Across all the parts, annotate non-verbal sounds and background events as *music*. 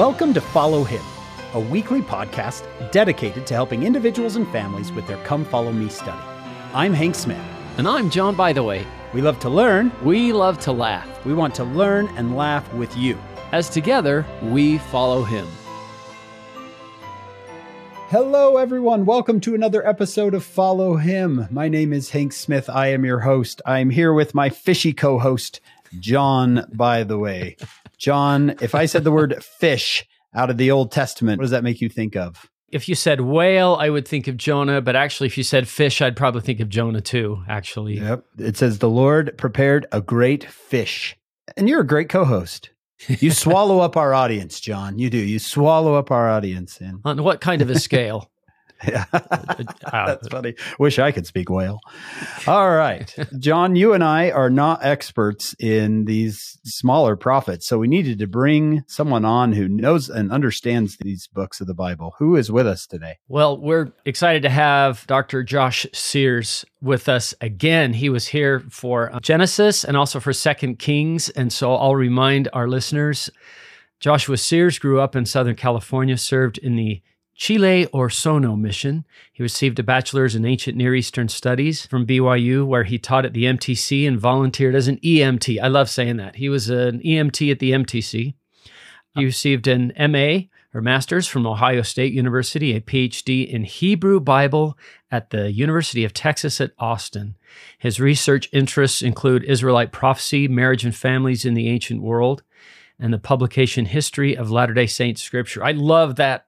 Welcome to Follow Him, a weekly podcast dedicated to helping individuals and families with their Come Follow Me study. I'm Hank Smith. And I'm John, by the way. We love to learn. We love to laugh. We want to learn and laugh with you. As together, we follow him. Hello, everyone. Welcome to another episode of Follow Him. My name is Hank Smith. I am your host. I'm here with my fishy co host, John, by the way. John, if I said the word *laughs* fish out of the Old Testament, what does that make you think of? If you said whale, I would think of Jonah, but actually, if you said fish, I'd probably think of Jonah too, actually. Yep. It says, The Lord prepared a great fish. And you're a great co host. You *laughs* swallow up our audience, John. You do. You swallow up our audience. And On what kind of a scale? Yeah, *laughs* that's *laughs* funny. Wish I could speak whale. All right, *laughs* John, you and I are not experts in these smaller prophets, so we needed to bring someone on who knows and understands these books of the Bible. Who is with us today? Well, we're excited to have Dr. Josh Sears with us again. He was here for uh, Genesis and also for Second Kings, and so I'll remind our listeners. Joshua Sears grew up in Southern California, served in the Chile Osorno mission. He received a bachelor's in ancient Near Eastern studies from BYU, where he taught at the MTC and volunteered as an EMT. I love saying that. He was an EMT at the MTC. He received an MA or master's from Ohio State University, a PhD in Hebrew Bible at the University of Texas at Austin. His research interests include Israelite prophecy, marriage and families in the ancient world, and the publication history of Latter day Saint scripture. I love that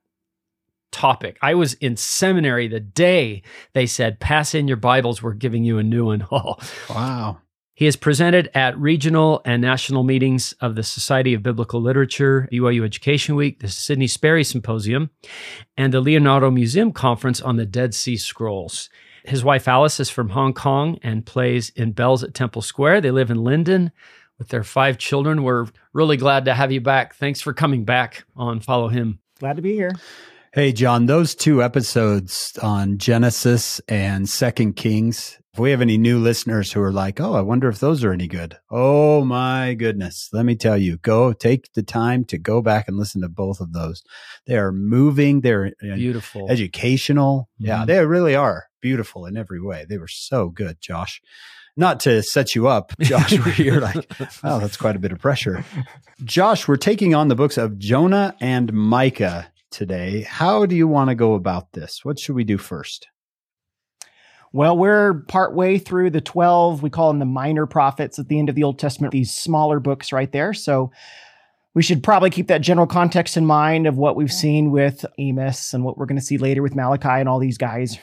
topic. I was in seminary the day they said, pass in your Bibles, we're giving you a new one. *laughs* Oh, wow. He has presented at regional and national meetings of the Society of Biblical Literature, BYU Education Week, the Sidney Sperry Symposium, and the Leonardo Museum Conference on the Dead Sea Scrolls. His wife Alice is from Hong Kong and plays in Bells at Temple Square. They live in Lindon with their five children. We're really glad to have you back. Thanks for coming back on Follow Him. Glad to be here. Hey, John, those two episodes on Genesis and Second Kings, if we have any new listeners who are like, oh, I wonder if those are any good. Oh, my goodness. Let me tell you, go take the time to go back and listen to both of those. They are moving, they're uh, beautiful, educational. Mm-hmm. Yeah, they really are beautiful in every way. They were so good, Josh. Not to set you up, *laughs* Josh, you're like, oh, that's quite a bit of pressure. *laughs* Josh, we're taking on the books of Jonah and Micah today. How do you want to go about this? What should we do first? Well, we're partway through the 12, we call them the minor prophets at the end of the Old Testament, these smaller books right there. So we should probably keep that general context in mind of what we've seen with Amos and what we're going to see later with Malachi and all these guys.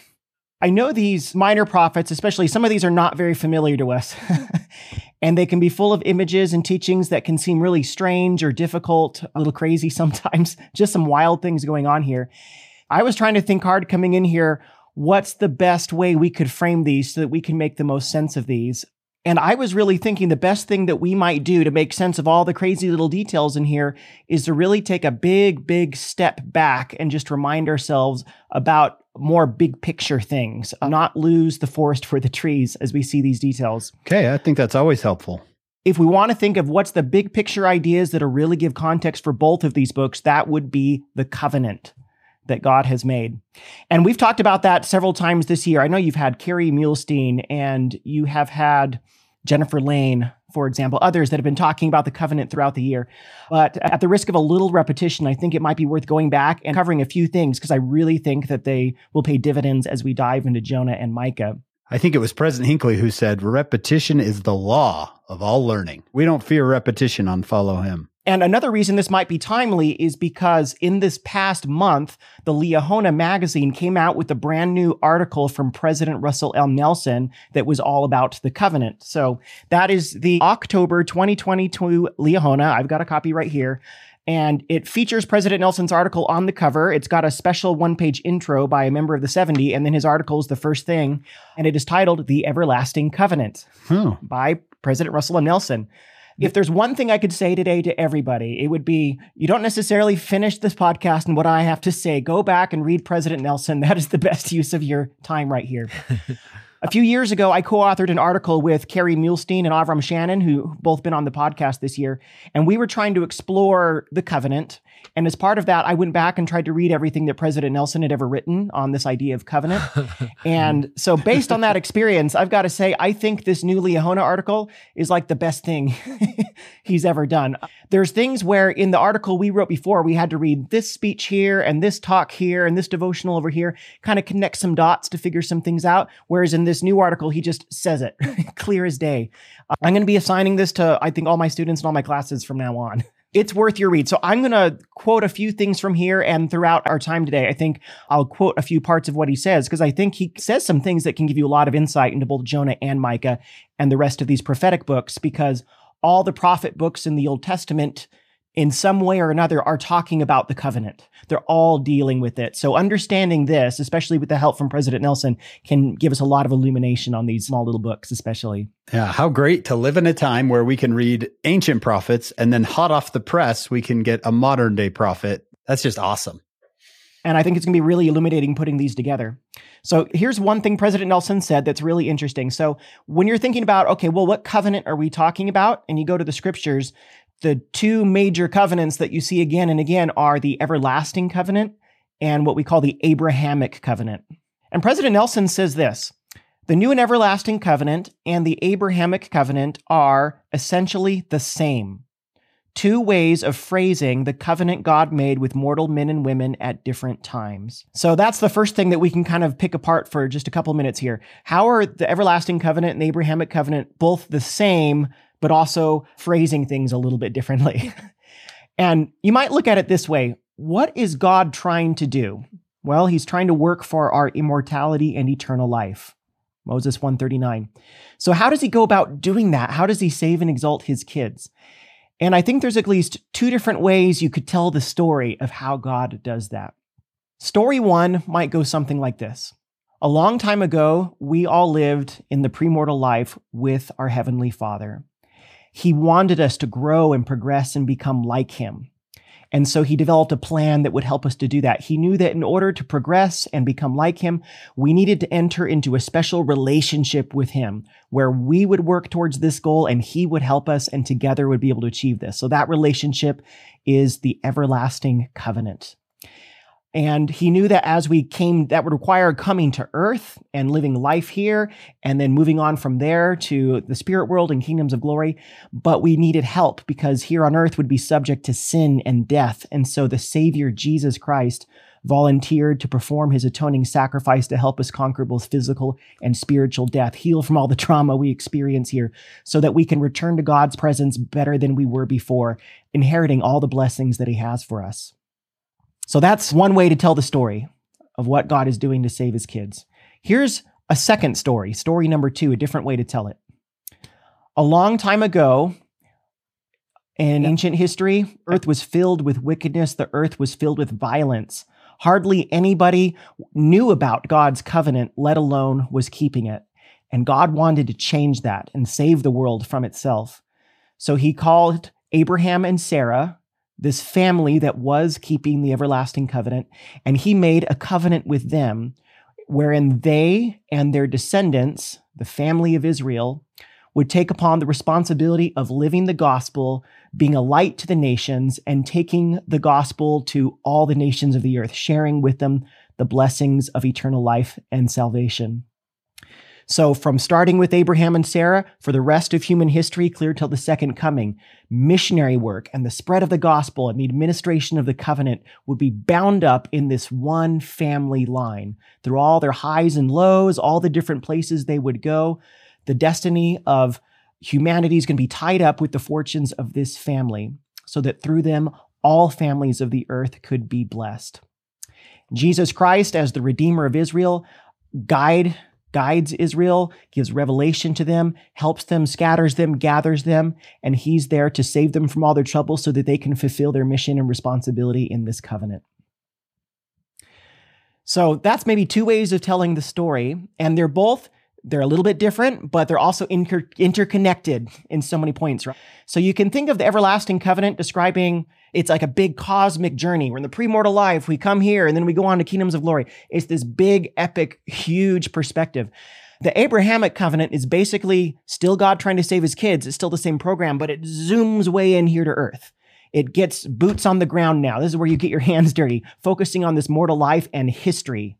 I know these minor prophets, especially some of these are not very familiar to us. *laughs* and they can be full of images and teachings that can seem really strange or difficult, a little crazy *laughs* sometimes, just some wild things going on here. I was trying to think hard coming in here what's the best way we could frame these so that we can make the most sense of these. And I was really thinking the best thing that we might do to make sense of all the crazy little details in here is to really take a big, big step back and just remind ourselves about more big picture things, uh, not lose the forest for the trees as we see these details. Okay, I think that's always helpful. If we want to think of what's the big picture ideas that'll really give context for both of these books, that would be the covenant that God has made. And we've talked about that several times this year. I know you've had Kerry Muhlestein and you have had Jennifer Lane, for example, others that have been talking about the covenant throughout the year. But at the risk of a little repetition, I think it might be worth going back and covering a few things because I really think that they will pay dividends as we dive into Jonah and Micah. I think it was President Hinckley who said, repetition is the law of all learning. We don't fear repetition on Follow Him. And another reason this might be timely is because in this past month, the Liahona magazine came out with a brand new article from President Russell M. Nelson that was all about the covenant. So that is the October 2022 Liahona. I've got a copy right here. And it features President Nelson's article on the cover. It's got a special one page intro by a member of the 70, and then his article is the first thing. And it is titled The Everlasting Covenant hmm. by President Russell M. Nelson if there's one thing I could say today to everybody, it would be you don't necessarily finish this podcast and what I have to say. Go back and read President Nelson. *laughs* That is the best use of your time right here. A few years ago, I co-authored an article with Kerry Muhlestein and Avram Shannon, who both been on the podcast this year, and we were trying to explore the covenant And as part of that, I went back and tried to read everything that President Nelson had ever written on this idea of covenant. *laughs* and so, based on that experience, I've got to say, I think this new Liahona article is like the best thing *laughs* he's ever done. There's things where in the article we wrote before, we had to read this speech here and this talk here and this devotional over here, kind of connect some dots to figure some things out. Whereas in this new article, he just says it *laughs* clear as day. I'm going to be assigning this to, I think, all my students and all my classes from now on. It's worth your read. So I'm going to quote a few things from here and throughout our time today. I think I'll quote a few parts of what he says because I think he says some things that can give you a lot of insight into both Jonah and Micah and the rest of these prophetic books because all the prophet books in the Old Testament in some way or another are talking about the covenant. They're all dealing with it. So understanding this, especially with the help from President Nelson, can give us a lot of illumination on these small little books, especially. Yeah, how great to live in a time where we can read ancient prophets and then hot off the press, we can get a modern day prophet. That's just awesome. And I think it's going to be really illuminating putting these together. So here's one thing President Nelson said that's really interesting. So when you're thinking about, okay, well, what covenant are we talking about? And you go to the scriptures, the two major covenants that you see again and again are the everlasting covenant and what we call the Abrahamic covenant. And President Nelson says this the new and everlasting covenant and the Abrahamic covenant are essentially the same. Two ways of phrasing the covenant God made with mortal men and women at different times. So that's the first thing that we can kind of pick apart for just a couple minutes here. How are the everlasting covenant and the Abrahamic covenant both the same, but also phrasing things a little bit differently. *laughs* and you might look at it this way what is God trying to do? Well, he's trying to work for our immortality and eternal life. Moses 139. So how does he go about doing that? How does he save and exalt his kids? And I think there's at least two different ways you could tell the story of how God does that. Story 1 might go something like this. A long time ago, we all lived in the premortal life with our heavenly Father. He wanted us to grow and progress and become like him. And so he developed a plan that would help us to do that. He knew that in order to progress and become like him, we needed to enter into a special relationship with him where we would work towards this goal and he would help us and together would be able to achieve this. So that relationship is the everlasting covenant. And he knew that as we came, that would require coming to earth and living life here, and then moving on from there to the spirit world and kingdoms of glory. But we needed help because here on earth would be subject to sin and death. And so the Savior, Jesus Christ, volunteered to perform his atoning sacrifice to help us conquer both physical and spiritual death, heal from all the trauma we experience here, so that we can return to God's presence better than we were before, inheriting all the blessings that he has for us. So that's one way to tell the story of what God is doing to save his kids. Here's a second story, story number two, a different way to tell it. A long time ago, in ancient history, earth was filled with wickedness, the earth was filled with violence. Hardly anybody knew about God's covenant, let alone was keeping it. And God wanted to change that and save the world from itself. So he called Abraham and Sarah, this family that was keeping the everlasting covenant, and he made a covenant with them wherein they and their descendants, the family of Israel, would take upon the responsibility of living the gospel, being a light to the nations, and taking the gospel to all the nations of the earth, sharing with them the blessings of eternal life and salvation. So, from starting with Abraham and Sarah for the rest of human history, clear till the second coming, missionary work and the spread of the gospel and the administration of the covenant would be bound up in this one family line. Through all their highs and lows, all the different places they would go, the destiny of humanity is going to be tied up with the fortunes of this family, so that through them, all families of the earth could be blessed. Jesus Christ, as the Redeemer of Israel, guide guides Israel, gives revelation to them, helps them, scatters them, gathers them, and he's there to save them from all their troubles so that they can fulfill their mission and responsibility in this covenant. So that's maybe two ways of telling the story, and they're both they're a little bit different, but they're also inter- interconnected in so many points. Right? So you can think of the everlasting covenant describing it's like a big cosmic journey. We're in the premortal life. We come here and then we go on to kingdoms of glory. It's this big, epic, huge perspective. The Abrahamic covenant is basically still God trying to save his kids. It's still the same program, but it zooms way in here to earth. It gets boots on the ground now. This is where you get your hands dirty, focusing on this mortal life and history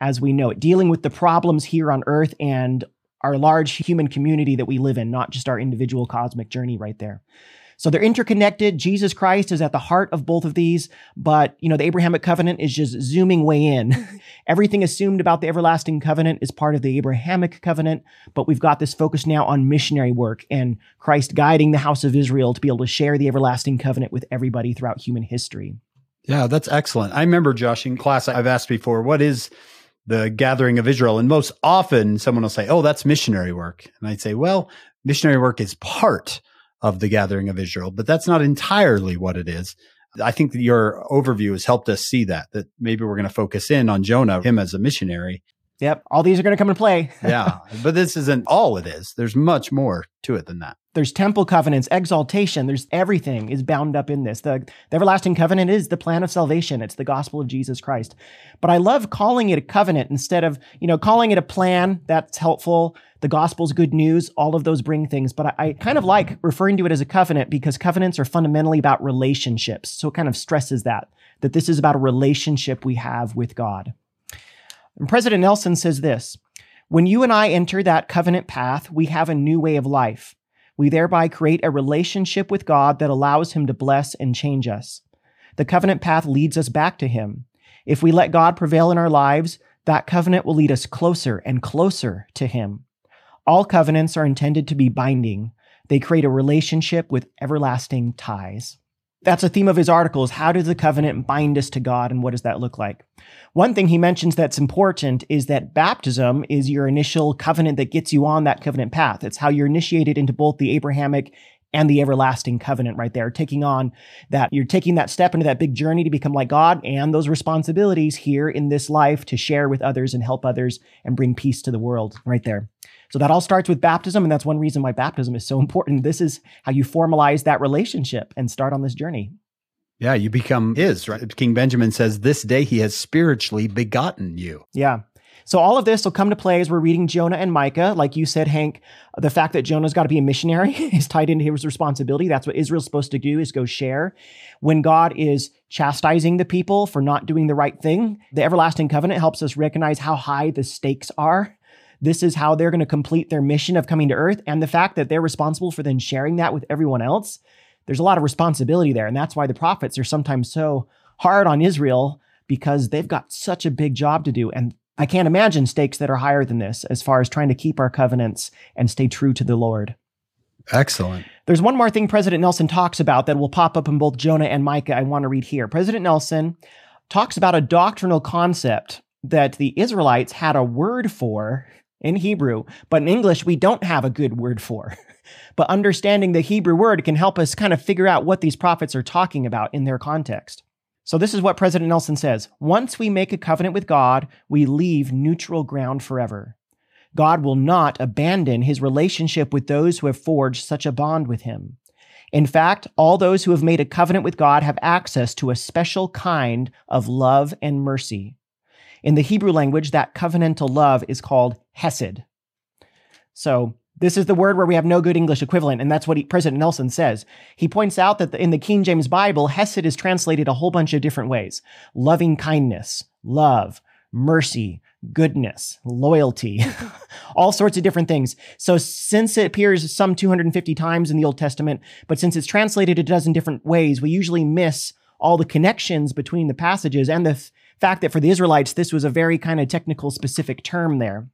as we know it, dealing with the problems here on earth and our large human community that we live in, not just our individual cosmic journey right there. So they're interconnected. Jesus Christ is at the heart of both of these, but you know, the Abrahamic covenant is just zooming way in. *laughs* Everything assumed about the everlasting covenant is part of the Abrahamic covenant, but we've got this focus now on missionary work and Christ guiding the house of Israel to be able to share the everlasting covenant with everybody throughout human history. Yeah, that's excellent. I remember Josh in class I've asked before, what is the gathering of Israel? And most often someone will say, "Oh, that's missionary work." And I'd say, "Well, missionary work is part of the gathering of Israel, but that's not entirely what it is. I think that your overview has helped us see that, that maybe we're going to focus in on Jonah, him as a missionary. Yep. All these are going to come into play. *laughs* yeah. But this isn't all it is. There's much more to it than that. There's temple covenants, exaltation. There's everything is bound up in this. The, the everlasting covenant is the plan of salvation. It's the gospel of Jesus Christ. But I love calling it a covenant instead of, you know, calling it a plan. That's helpful. The gospel's good news. All of those bring things. But I, I kind of like referring to it as a covenant because covenants are fundamentally about relationships. So it kind of stresses that, that this is about a relationship we have with God. And President Nelson says this When you and I enter that covenant path, we have a new way of life. We thereby create a relationship with God that allows Him to bless and change us. The covenant path leads us back to Him. If we let God prevail in our lives, that covenant will lead us closer and closer to Him. All covenants are intended to be binding. They create a relationship with everlasting ties. That's a theme of his article is how does the covenant bind us to God and what does that look like? One thing he mentions that's important is that baptism is your initial covenant that gets you on that covenant path. It's how you're initiated into both the Abrahamic and the everlasting covenant right there, taking on that, you're taking that step into that big journey to become like God and those responsibilities here in this life to share with others and help others and bring peace to the world right there. So that all starts with baptism. And that's one reason why baptism is so *laughs* important. This is how you formalize that relationship and start on this journey. Yeah, you become his, right? King Benjamin says, This day he has spiritually begotten you. Yeah. So all of this will come to play as we're reading Jonah and Micah. Like you said, Hank, the fact that Jonah's got to be a missionary *laughs* is tied into his responsibility. That's what Israel's supposed to do is go share. When God is chastising the people for not doing the right thing, the everlasting covenant helps us recognize how high the stakes are this is how they're going to complete their mission of coming to earth. And the fact that they're responsible for then sharing that with everyone else, there's a lot of responsibility there. And that's why the prophets are sometimes so hard on Israel because they've got such a big job to do. And I can't imagine stakes that are higher than this as far as trying to keep our covenants and stay true to the Lord. Excellent. There's one more thing President Nelson talks about that will pop up in both Jonah and Micah. I want to read here. President Nelson talks about a doctrinal concept that the Israelites had a word for in Hebrew, but in English, we don't have a good word for. *laughs* but understanding the Hebrew word can help us kind of figure out what these prophets are talking about in their context. So, this is what President Nelson says Once we make a covenant with God, we leave neutral ground forever. God will not abandon his relationship with those who have forged such a bond with him. In fact, all those who have made a covenant with God have access to a special kind of love and mercy. In the Hebrew language, that covenantal love is called hesed. So this is the word where we have no good English equivalent, and that's what he, President Nelson says. He points out that the, in the King James Bible, hesed is translated a whole bunch of different ways loving kindness, love, mercy, goodness, loyalty, *laughs* all sorts of different things. So since it appears some 250 times in the Old Testament, but since it's translated a dozen different ways, we usually miss all the connections between the passages and the fact that for the Israelites, this was a very kind of technical, specific term there.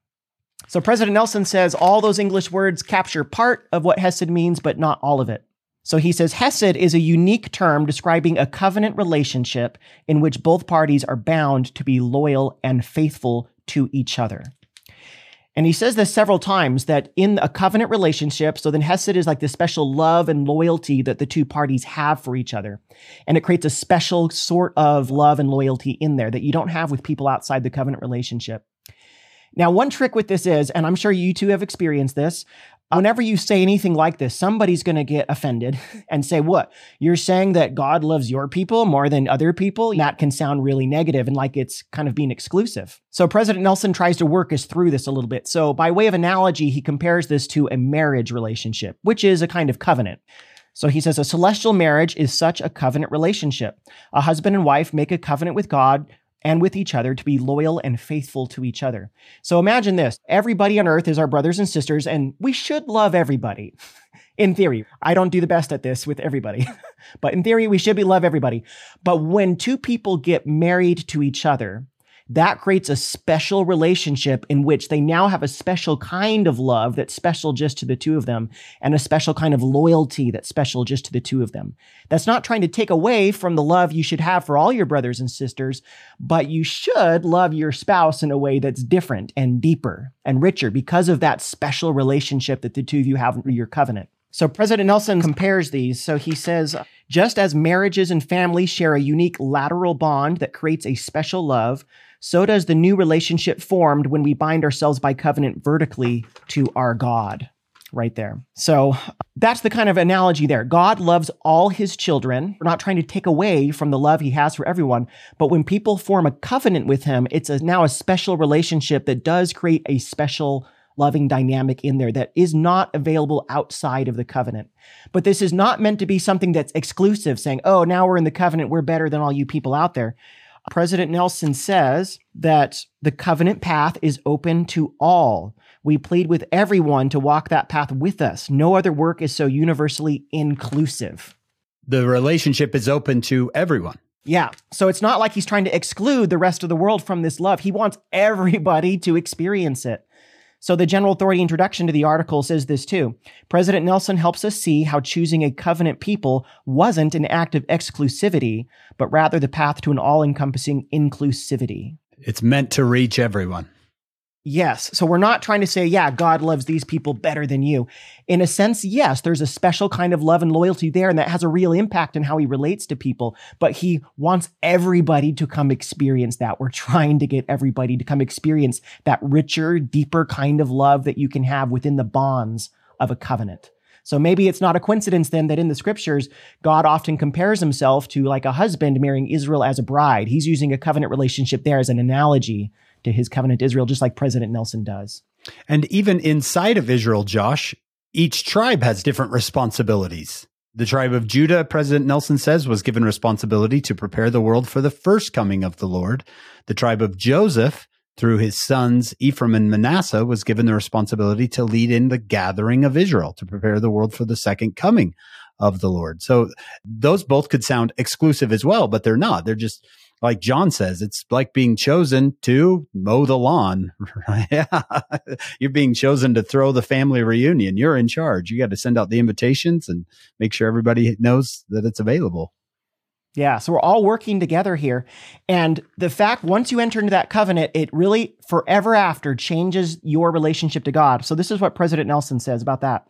So President Nelson says all those English words capture part of what Hesed means, but not all of it. So he says Hesed is a unique term describing a covenant relationship in which both parties are bound to be loyal and faithful to each other. And he says this several times that in a covenant relationship, so then Hesed is like the special love and loyalty that the two parties have for each other. And it creates a special sort of love and loyalty in there that you don't have with people outside the covenant relationship. Now, one trick with this is, and I'm sure you two have experienced this, Whenever you say anything like this, somebody's going to get offended *laughs* and say, What? You're saying that God loves your people more than other people? That can sound really negative and like it's kind of being exclusive. So, President Nelson tries to work us through this a little bit. So, by way of analogy, he compares this to a marriage relationship, which is a kind of covenant. So he says a celestial marriage is such a covenant relationship. A husband and wife make a covenant with God and with each other to be loyal and faithful to each other. So imagine this everybody on earth is our brothers and sisters, and we should love everybody. *laughs* in theory, I don't do the best at this with everybody, *laughs* but in theory, we should be love everybody. But when two people get married to each other, that creates a special relationship in which they now have a special kind of love that's special just to the two of them and a special kind of loyalty that's special just to the two of them. That's not trying to take away from the love you should have for all your brothers and sisters, but you should love your spouse in a way that's different and deeper and richer because of that special relationship that the two of you have in your covenant. So President Nelson compares these. So he says, just as marriages and families share a unique lateral bond that creates a special love, so does the new relationship formed when we bind ourselves by covenant vertically to our God. Right there. So that's the kind of analogy there. God loves all his children. We're not trying to take away from the love he has for everyone. But when people form a covenant with him, it's a, now a special relationship that does create a special loving dynamic in there that is not available outside of the covenant. But this is not meant to be something that's exclusive, saying, oh, now we're in the covenant, we're better than all you people out there. President Nelson says that the covenant path is open to all. We plead with everyone to walk that path with us. No other work is so universally inclusive. The relationship is open to everyone. Yeah. So it's not like he's trying to exclude the rest of the world from this love. He wants everybody to experience it. So the general authority introduction to the article says this too. President Nelson helps us see how choosing a covenant people wasn't an act of exclusivity, but rather the path to an all encompassing inclusivity. It's meant to reach everyone. Yes. So we're not trying to say, yeah, God loves these people better than you. In a sense, yes, there's a special kind of love and loyalty there, and that has a real impact in how he relates to people. But he wants everybody to come experience that. We're trying to get everybody to come experience that richer, deeper kind of love that you can have within the bonds of a covenant. So maybe it's not a coincidence then that in the scriptures, God often compares himself to like a husband marrying Israel as a bride. He's using a covenant relationship there as an analogy to his covenant Israel, just like President Nelson does. And even inside of Israel, Josh, each tribe has different responsibilities. The tribe of Judah, President Nelson says, was given responsibility to prepare the world for the first coming of the Lord. The tribe of Joseph, through his sons Ephraim and Manasseh, was given the responsibility to lead in the gathering of Israel to prepare the world for the second coming of the Lord. So those both could sound exclusive as well, but they're not. They're just like John says, it's like being chosen to mow the lawn. *laughs* yeah. *laughs* You're being chosen to throw the family reunion. You're in charge. You got to send out the invitations and make sure everybody knows that it's available. Yeah, so we're all working together here. And the fact once you enter into that covenant, it really forever after changes your relationship to God. So this is what President Nelson says about that.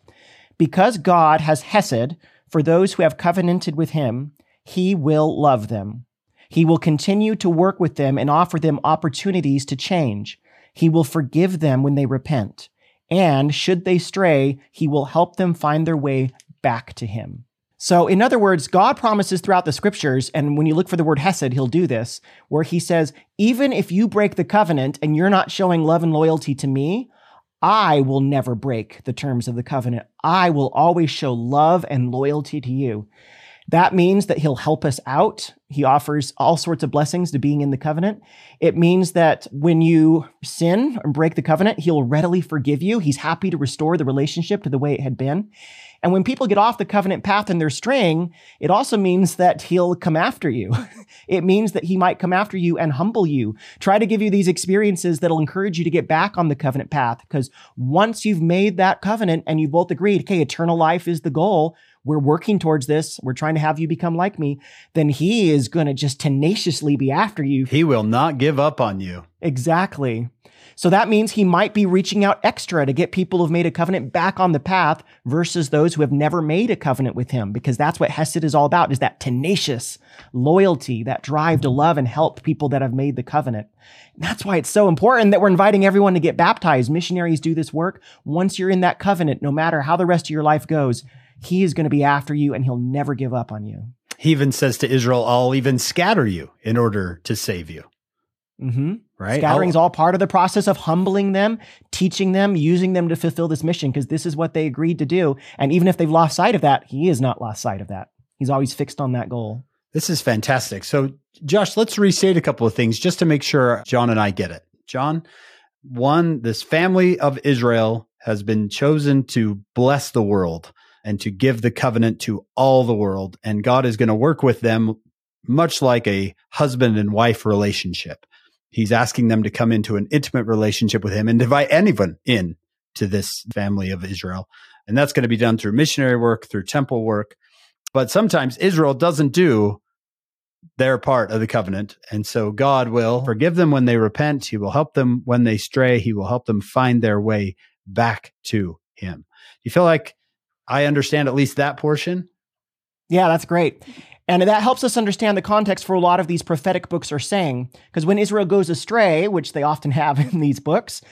Because God has Hesed for those who have covenanted with him, he will love them. He will continue to work with them and offer them opportunities to change. He will forgive them when they repent. And should they stray, he will help them find their way back to him. So, in other words, God promises throughout the scriptures, and when you look for the word Hesed, he'll do this, where he says, even if you break the covenant and you're not showing love and loyalty to me, I will never break the terms of the covenant. I will always show love and loyalty to you. That means that he'll help us out. He offers all sorts of blessings to being in the covenant. It means that when you sin and break the covenant, he'll readily forgive you. He's happy to restore the relationship to the way it had been. And when people get off the covenant path and they're straying, it also means that he'll come after you. *laughs* it means that he might come after you and humble you, try to give you these experiences that'll encourage you to get back on the covenant path. Because once you've made that covenant and you both agreed, okay, eternal life is the goal, we're working towards this, we're trying to have you become like me, then he is going to just tenaciously be after you. He will not give up on you. Exactly. So that means he might be reaching out extra to get people who've made a covenant back on the path versus those who have never made a covenant with him, because that's what Hesed is all about, is that tenacious loyalty, that drive to love and help people that have made the covenant. That's why it's so important that we're inviting everyone to get baptized. Missionaries do this work. Once you're in that covenant, no matter how the rest of your life goes, he is going to be after you and he'll never give up on you. He even says to Israel, I'll even scatter you in order to save you. Mm-hmm. right? Scattering is all part of the process of humbling them, teaching them, using them to fulfill this mission because this is what they agreed to do. And even if they've lost sight of that, he has not lost sight of that. He's always fixed on that goal. This is fantastic. So, Josh, let's restate a couple of things just to make sure John and I get it. John, one, this family of Israel has been chosen to bless the world and to give the covenant to all the world. And God is going to work with them much like a husband and wife relationship. He's asking them to come into an intimate relationship with him and invite anyone in to this family of Israel. And that's going to be done through missionary work, through temple work. But sometimes Israel doesn't do their part of the covenant. And so God will forgive them when they repent. He will help them when they stray. He will help them find their way back to Him. You feel like I understand at least that portion? Yeah, that's great. And that helps us understand the context for a lot of these prophetic books are saying. Because when Israel goes astray, which they often *laughs* have in these books,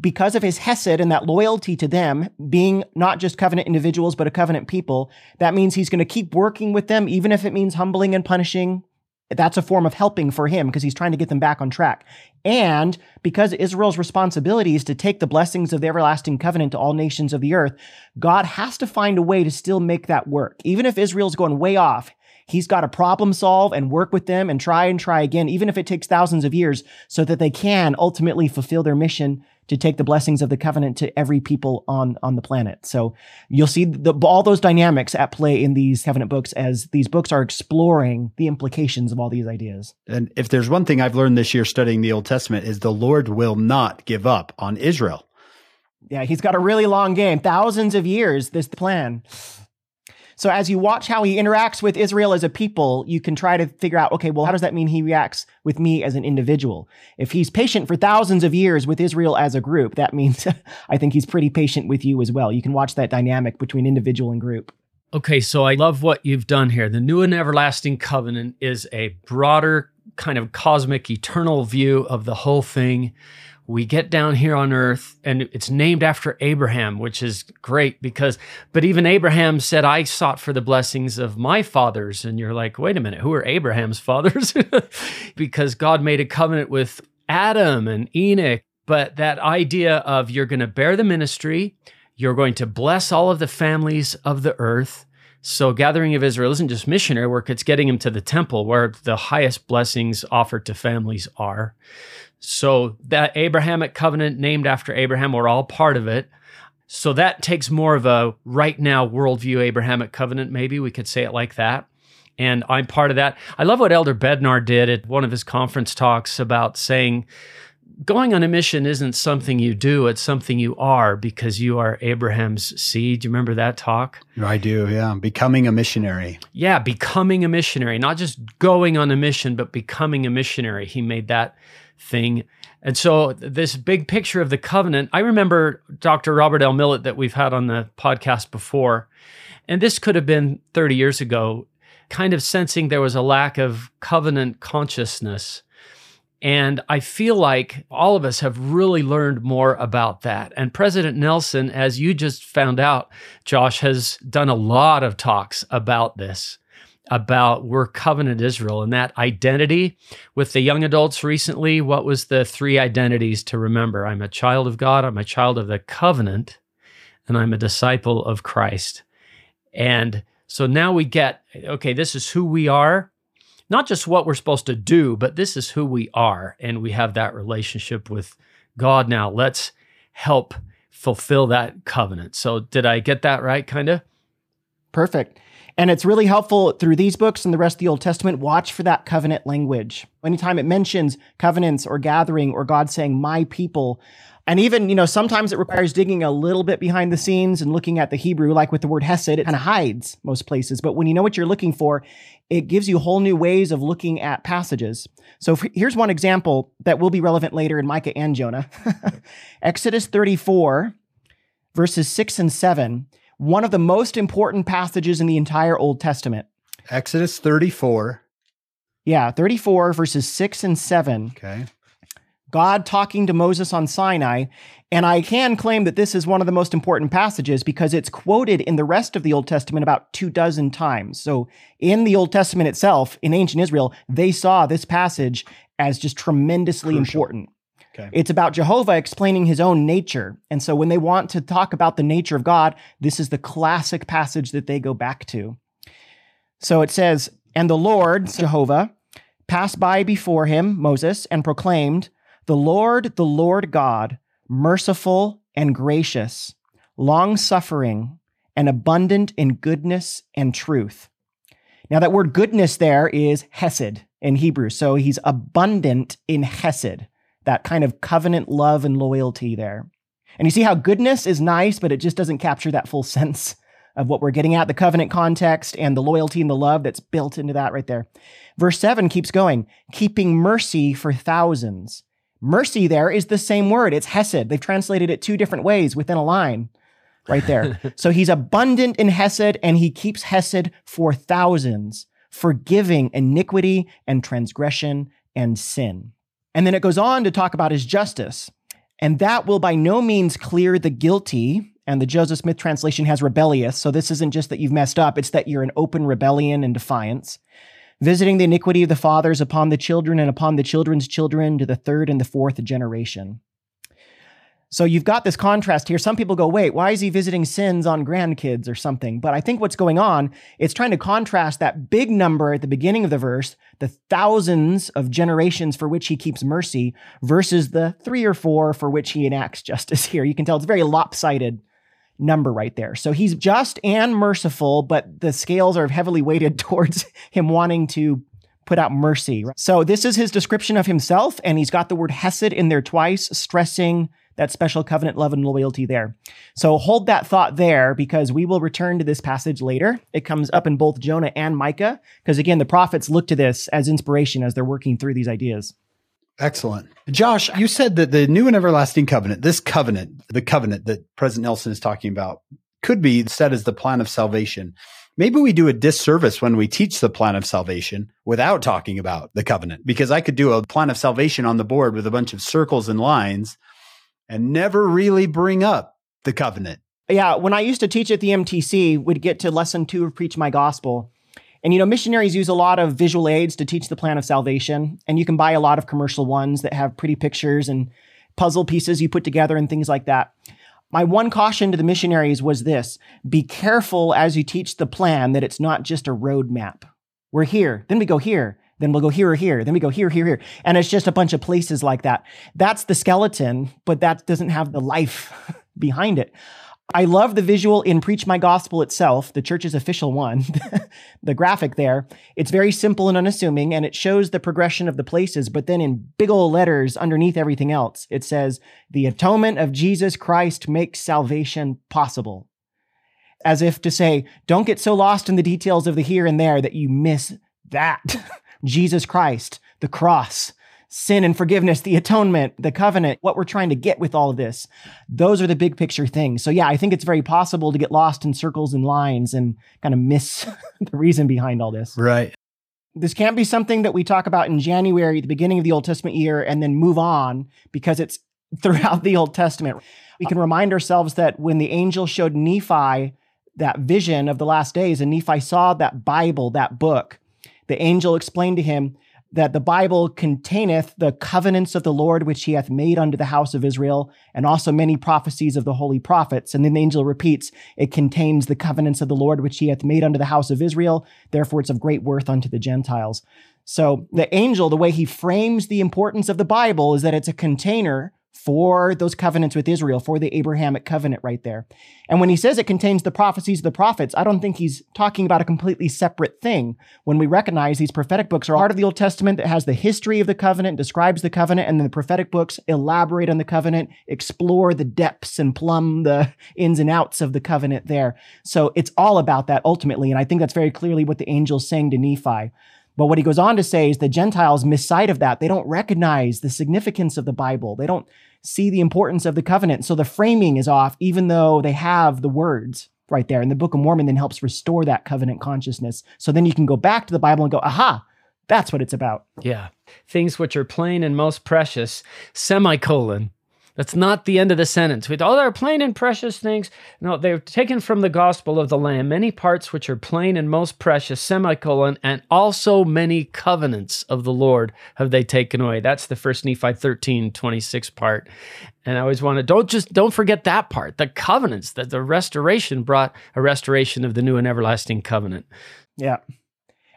because of his hesed and that loyalty to them, being not just covenant individuals, but a covenant people, that means he's going to keep working with them, even if it means humbling and punishing. That's a form of helping for him because he's trying to get them back on track. And because Israel's responsibility is to take the blessings of the everlasting covenant to all nations of the earth, God has to find a way to still make that work. Even if Israel's going way off, He's got to problem solve and work with them and try and try again, even if it takes thousands of years, so that they can ultimately fulfill their mission to take the blessings of the covenant to every people on, on the planet. So you'll see the, all those dynamics at play in these covenant books as these books are exploring the implications of all these ideas. And if there's one thing I've learned this year studying the Old Testament is the Lord will not give up on Israel. Yeah, he's got a really long game, thousands of years, this plan. So as you watch how he interacts with Israel as a people, you can try to figure out, okay, well, how does that mean he reacts with me as an individual? If he's patient for thousands of years with Israel as a group, that means *laughs* I think he's pretty patient with you as well. You can watch that dynamic between individual and group. Okay, so I love what you've done here. The new and everlasting covenant is a broader kind of cosmic eternal view of the whole thing we get down here on earth and it's named after Abraham, which is great because, but even Abraham said, I sought for the blessings of my fathers. And you're like, wait a minute, who are Abraham's fathers? *laughs* because God made a covenant with Adam and Enoch. But that idea of you're going to bear the ministry, you're going to bless all of the families of the earth. So, Gathering of Israel isn't just missionary work, it's getting them to the temple where the highest blessings offered to families are. So that Abrahamic covenant named after Abraham, we're all part of it. So that takes more of a right now worldview Abrahamic covenant, maybe we could say it like that. And I'm part of that. I love what Elder Bednar did at one of his conference talks about saying, going on a mission isn't something you do, it's something you are because you are Abraham's seed. Do you remember that talk? I do, yeah. Becoming a missionary. Yeah, becoming a missionary, not just going on a mission, but becoming a missionary. He made that thing. And so, this big picture of the covenant, I remember Dr. Robert L. Millet that we've had on the podcast before, and this could have been 30 years ago, kind of sensing there was a lack of covenant consciousness. And I feel like all of us have really learned more about that. And President Nelson, as you just found out, Josh, has done a lot of talks about this about we're covenant Israel and that identity with the young adults recently. What was the three identities to remember? I'm a child of God, I'm a child of the covenant, and I'm a disciple of Christ. And so now we get okay, this is who we are, not just what we're supposed to do, but this is who we are. And we have that relationship with God now. Let's help fulfill that covenant. So, did I get that right, kind of? Perfect. And it's really helpful through these books and the rest of the Old Testament. Watch for that covenant language. Anytime it mentions covenants or gathering or God saying, my people, and even, you know, sometimes it requires digging a little bit behind the scenes and looking at the Hebrew, like with the word hesed, it kind of hides most places. But when you know what you're looking for, it gives you whole new ways of looking at passages. So here's one example that will be relevant later in Micah and Jonah. *laughs* Exodus 34, verses 6 and 7 one of the most important passages in the entire Old Testament. Exodus 34. Yeah, 34 verses 6 and 7. Okay. God talking to Moses on Sinai. And I can claim that this is one of the most important passages because it's quoted in the rest of the Old Testament about two dozen times. So in the Old Testament itself, in ancient Israel, they saw this passage as just tremendously Crucial. important. Okay. It's about Jehovah explaining his own nature. And so when they want to talk about the nature of God, this is the classic passage that they go back to. So it says, And the Lord, Jehovah, passed by before him, Moses, and proclaimed, The Lord, the Lord God, merciful and gracious, long suffering, and abundant in goodness and truth. Now, that word goodness there is hesed in Hebrew. So he's abundant in hesed, that kind of covenant love and loyalty there. And you see how goodness is nice, but it just doesn't capture that full *laughs* sense of what we're getting at the covenant context and the loyalty and the love that's built into that right there. Verse 7 keeps going, keeping mercy for thousands. Mercy there is the same word. It's hesed. They've translated it two different ways within a line right there. *laughs* so he's abundant in hesed and he keeps hesed for thousands, forgiving iniquity and transgression and sin. And then it goes on to talk about his justice. And that will by no means clear the guilty. And the Joseph Smith translation has rebellious. So this isn't just that you've messed up, it's that you're in open rebellion and defiance. Visiting the iniquity of the fathers upon the children and upon the children's children to the third and the fourth generation. So you've got this contrast here. Some people go, wait, why is he visiting sins on grandkids or something? But I think what's going on, it's trying to contrast that big number at the beginning of the verse, the thousands of generations for which he keeps mercy, versus the three or four for which he enacts justice *laughs* here. You can tell it's a very lopsided number right there. So he's just and merciful, but the scales are heavily weighted *laughs* towards him wanting to put out mercy. So this is his description of himself, and he's got the word hesed in there twice, stressing that special covenant love and loyalty there. So hold that thought there because we will return to this passage later. It comes up in both Jonah and Micah because again the prophets look to this as inspiration as they're working through these ideas. Excellent. Josh, you said that the new and everlasting covenant, this covenant, the covenant that President Nelson is talking about, could be said as the plan of salvation. Maybe we do a disservice when we teach the plan of salvation without talking about the covenant, because I could do a plan of salvation on the board with a bunch of circles and lines and never really bring up the covenant. Yeah, when I used to teach at the MTC, we'd get to lesson two of Preach My Gospel. And you know, missionaries use a lot of visual aids to teach the plan of salvation. And you can buy a lot of commercial ones that have pretty pictures and puzzle pieces you put together and things like that. My one caution to the missionaries was this be careful as you teach the plan that it's not just a roadmap. We're here, then we go here, then we'll go here or here, then we go here, here, here. And it's just a bunch of places like that. That's the skeleton, but that doesn't have the life *laughs* behind it. I love the visual in Preach My Gospel itself, the church's official one, *laughs* the graphic there. It's very simple and unassuming, and it shows the progression of the places, but then in big old letters underneath everything else, it says, The atonement of Jesus Christ makes salvation possible. As if to say, don't get so lost in the details of the here and there that you miss that. *laughs* Jesus Christ, the cross, sin and forgiveness, the atonement, the covenant, what we're trying to get with all of this. Those are the big picture things. So, yeah, I think it's very possible to get lost in circles and lines and kind of miss *laughs* the reason behind all this. Right. This can't be something that we talk about in January, the beginning of the Old Testament year, and then move on because it's *laughs* throughout the Old Testament. We can remind ourselves that when the angel showed Nephi that vision of the last days, and Nephi saw that Bible, that book, the angel explained to him that the Bible containeth the covenants of the Lord which he hath made unto the house of Israel, and also many prophecies of the holy prophets. And then the angel repeats, it contains the covenants of the Lord which he hath made unto the house of Israel, therefore it's of great worth unto the Gentiles. So the angel, the way he frames the importance of the Bible is that it's a container for those covenants with Israel, for the Abrahamic covenant right there. And when he says it contains the prophecies of the prophets, I don't think he's talking about a completely separate thing. When we recognize these prophetic books are part of the Old Testament that has the history of the covenant, describes the covenant, and then the prophetic books elaborate on the covenant, explore the depths and plumb the *laughs* ins and outs of the covenant there. So it's all about that ultimately. And I think that's very clearly what the angel's saying to Nephi. But what he goes on to say is the Gentiles miss sight of that. They don't recognize the significance of the Bible. They don't see the importance of the covenant. So the framing is off, even though they have the words right there. And the Book of Mormon then helps restore that covenant consciousness. So then you can go back to the Bible and go, aha, that's what it's about. Yeah. Things which are plain and most precious, semicolon. That's not the end of the sentence. With all our plain and precious things, no, they're taken from the gospel of the Lamb, many parts which are plain and most precious, semicolon, and also many covenants of the Lord have they taken away. That's the first Nephi 13, 26 part. And I always want to don't just don't forget that part. The covenants, that the restoration brought a restoration of the new and everlasting covenant. Yeah.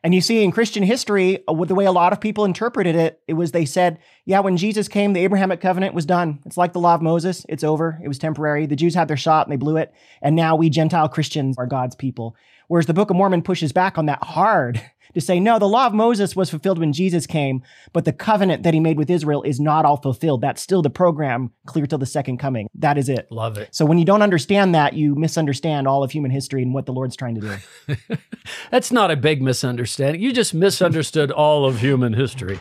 And you see in Christian history, uh, the way a lot of people interpreted it, it was they said, yeah, when Jesus came, the Abrahamic covenant was done. It's like the law of Moses. It's over. It was temporary. The Jews had their shot and they blew it. And now we Gentile Christians are God's people. Whereas the Book of Mormon pushes back on that hard to say, no, the law of Moses was fulfilled when Jesus came, but the covenant that he made with Israel is not all fulfilled. That's still the program clear till the second coming. That is it. Love it. So when you don't understand that, you misunderstand all of human history and what the Lord's trying to do. *laughs* That's not a big misunderstanding. You just misunderstood all of human history.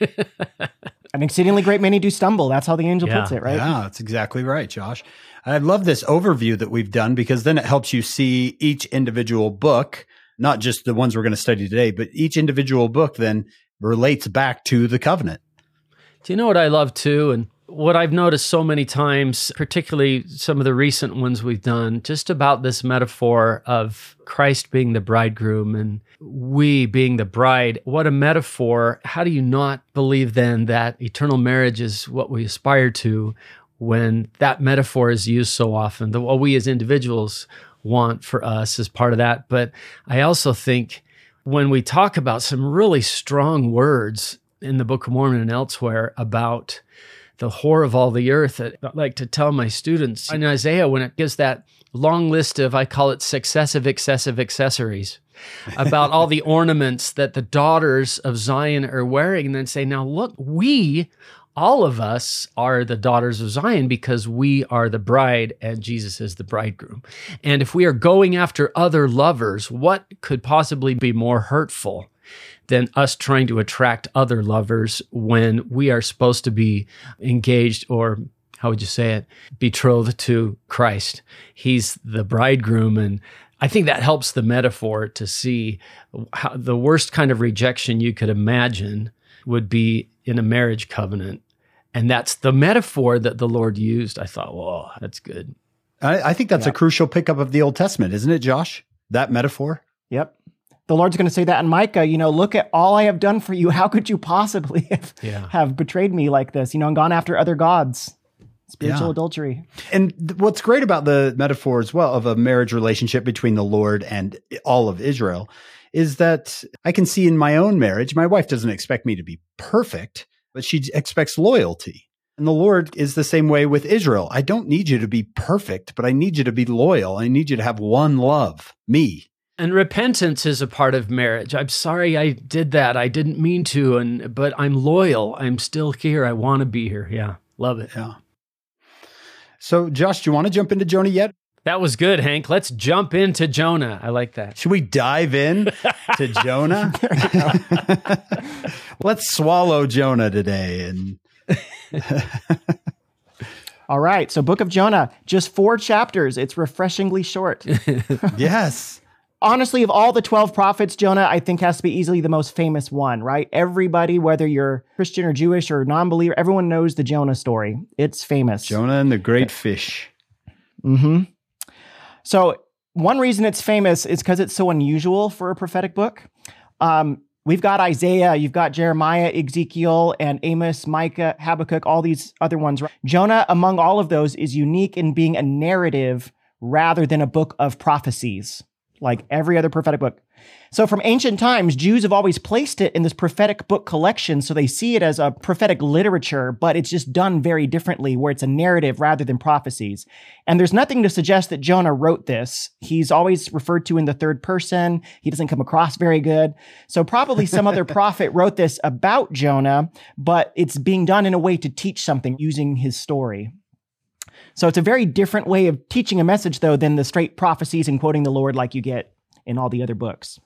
*laughs* An exceedingly great many do stumble. That's how the angel Yeah. puts it, right? Yeah, that's exactly right, Josh. I love this overview that we've done because then it helps you see each individual book, not just the ones we're going to study today, but each individual book then relates back to the covenant. Do you know what I love too? And what I've noticed so many times, particularly some of the recent ones we've done, just about this metaphor of Christ being the bridegroom and we being the bride. What a metaphor. How do you not believe then that eternal marriage is what we aspire to when that metaphor is used so often? The, what we as individuals want for us as part of that. But I also think when we talk about some really strong words in the Book of Mormon and elsewhere about the whore of all the earth, I like to tell my students in Isaiah when it gives that long list of, I call it successive, excessive accessories *laughs* about all the ornaments that the daughters of Zion are wearing, and then say, now look, we, all of us, are the daughters of Zion because we are the bride and Jesus is the bridegroom. And if we are going after other lovers, what could possibly be more hurtful? than us trying to attract other lovers when we are supposed to be engaged or how would you say it betrothed to Christ he's the bridegroom and I think that helps the metaphor to see how the worst kind of rejection you could imagine would be in a marriage covenant and that's the metaphor that the Lord used I thought well, that's good I, I think that's a crucial pickup of the Old Testament, isn't it, Josh? That metaphor. Yep. The Lord's going to say that in Micah, you know, look at all I have done for you. *laughs* How could you possibly have, Yeah. have betrayed me like this, you know, and gone after other gods? Spiritual Yeah. adultery. And th- what's great about the metaphor as well of a marriage relationship between the Lord and all of Israel is that I can see in my own marriage, my wife doesn't expect me to be perfect, but she expects loyalty. And the Lord is the same way with Israel. I don't need you to be perfect, but I need you to be loyal. I need you to have one love, me. And repentance is a part of marriage. I'm sorry I did that. I didn't mean to and but I'm loyal. I'm still here. I want to be here. Yeah. Love it. Yeah. So, Josh, do you want to jump into Jonah yet? That was good, Hank. Let's jump into Jonah. I like that. Should we dive in to *laughs* Jonah? *laughs* Let's swallow Jonah today and *laughs* All right. So, Book of Jonah, just four chapters. It's refreshingly short. yes. Honestly, of all the 12 prophets, Jonah, I think, has to be easily the most famous one, right? Everybody, whether you're Christian or Jewish or non believer, everyone knows the Jonah story. It's famous. Jonah and the great fish. hmm So one reason it's famous is because it's so unusual for a prophetic book. Um, we've got Isaiah, you've got Jeremiah, Ezekiel, and Amos, Micah, Habakkuk, all these other ones. Jonah, among all of those, is unique in being a narrative rather than a book of prophecies, like every other prophetic book. So, from ancient times, Jews have always placed it in this prophetic book collection. So they see it as a prophetic literature, but it's just done very differently, where it's a narrative rather than prophecies. And there's nothing to suggest that Jonah wrote this. He's always referred to in the third person. He doesn't come across very good. So, probably some other *laughs* prophet wrote this about Jonah, but it's being done in a way to teach something using his story. So, it's a very different way of teaching a message, though, than the straight prophecies and quoting the Lord like you get in all the other books.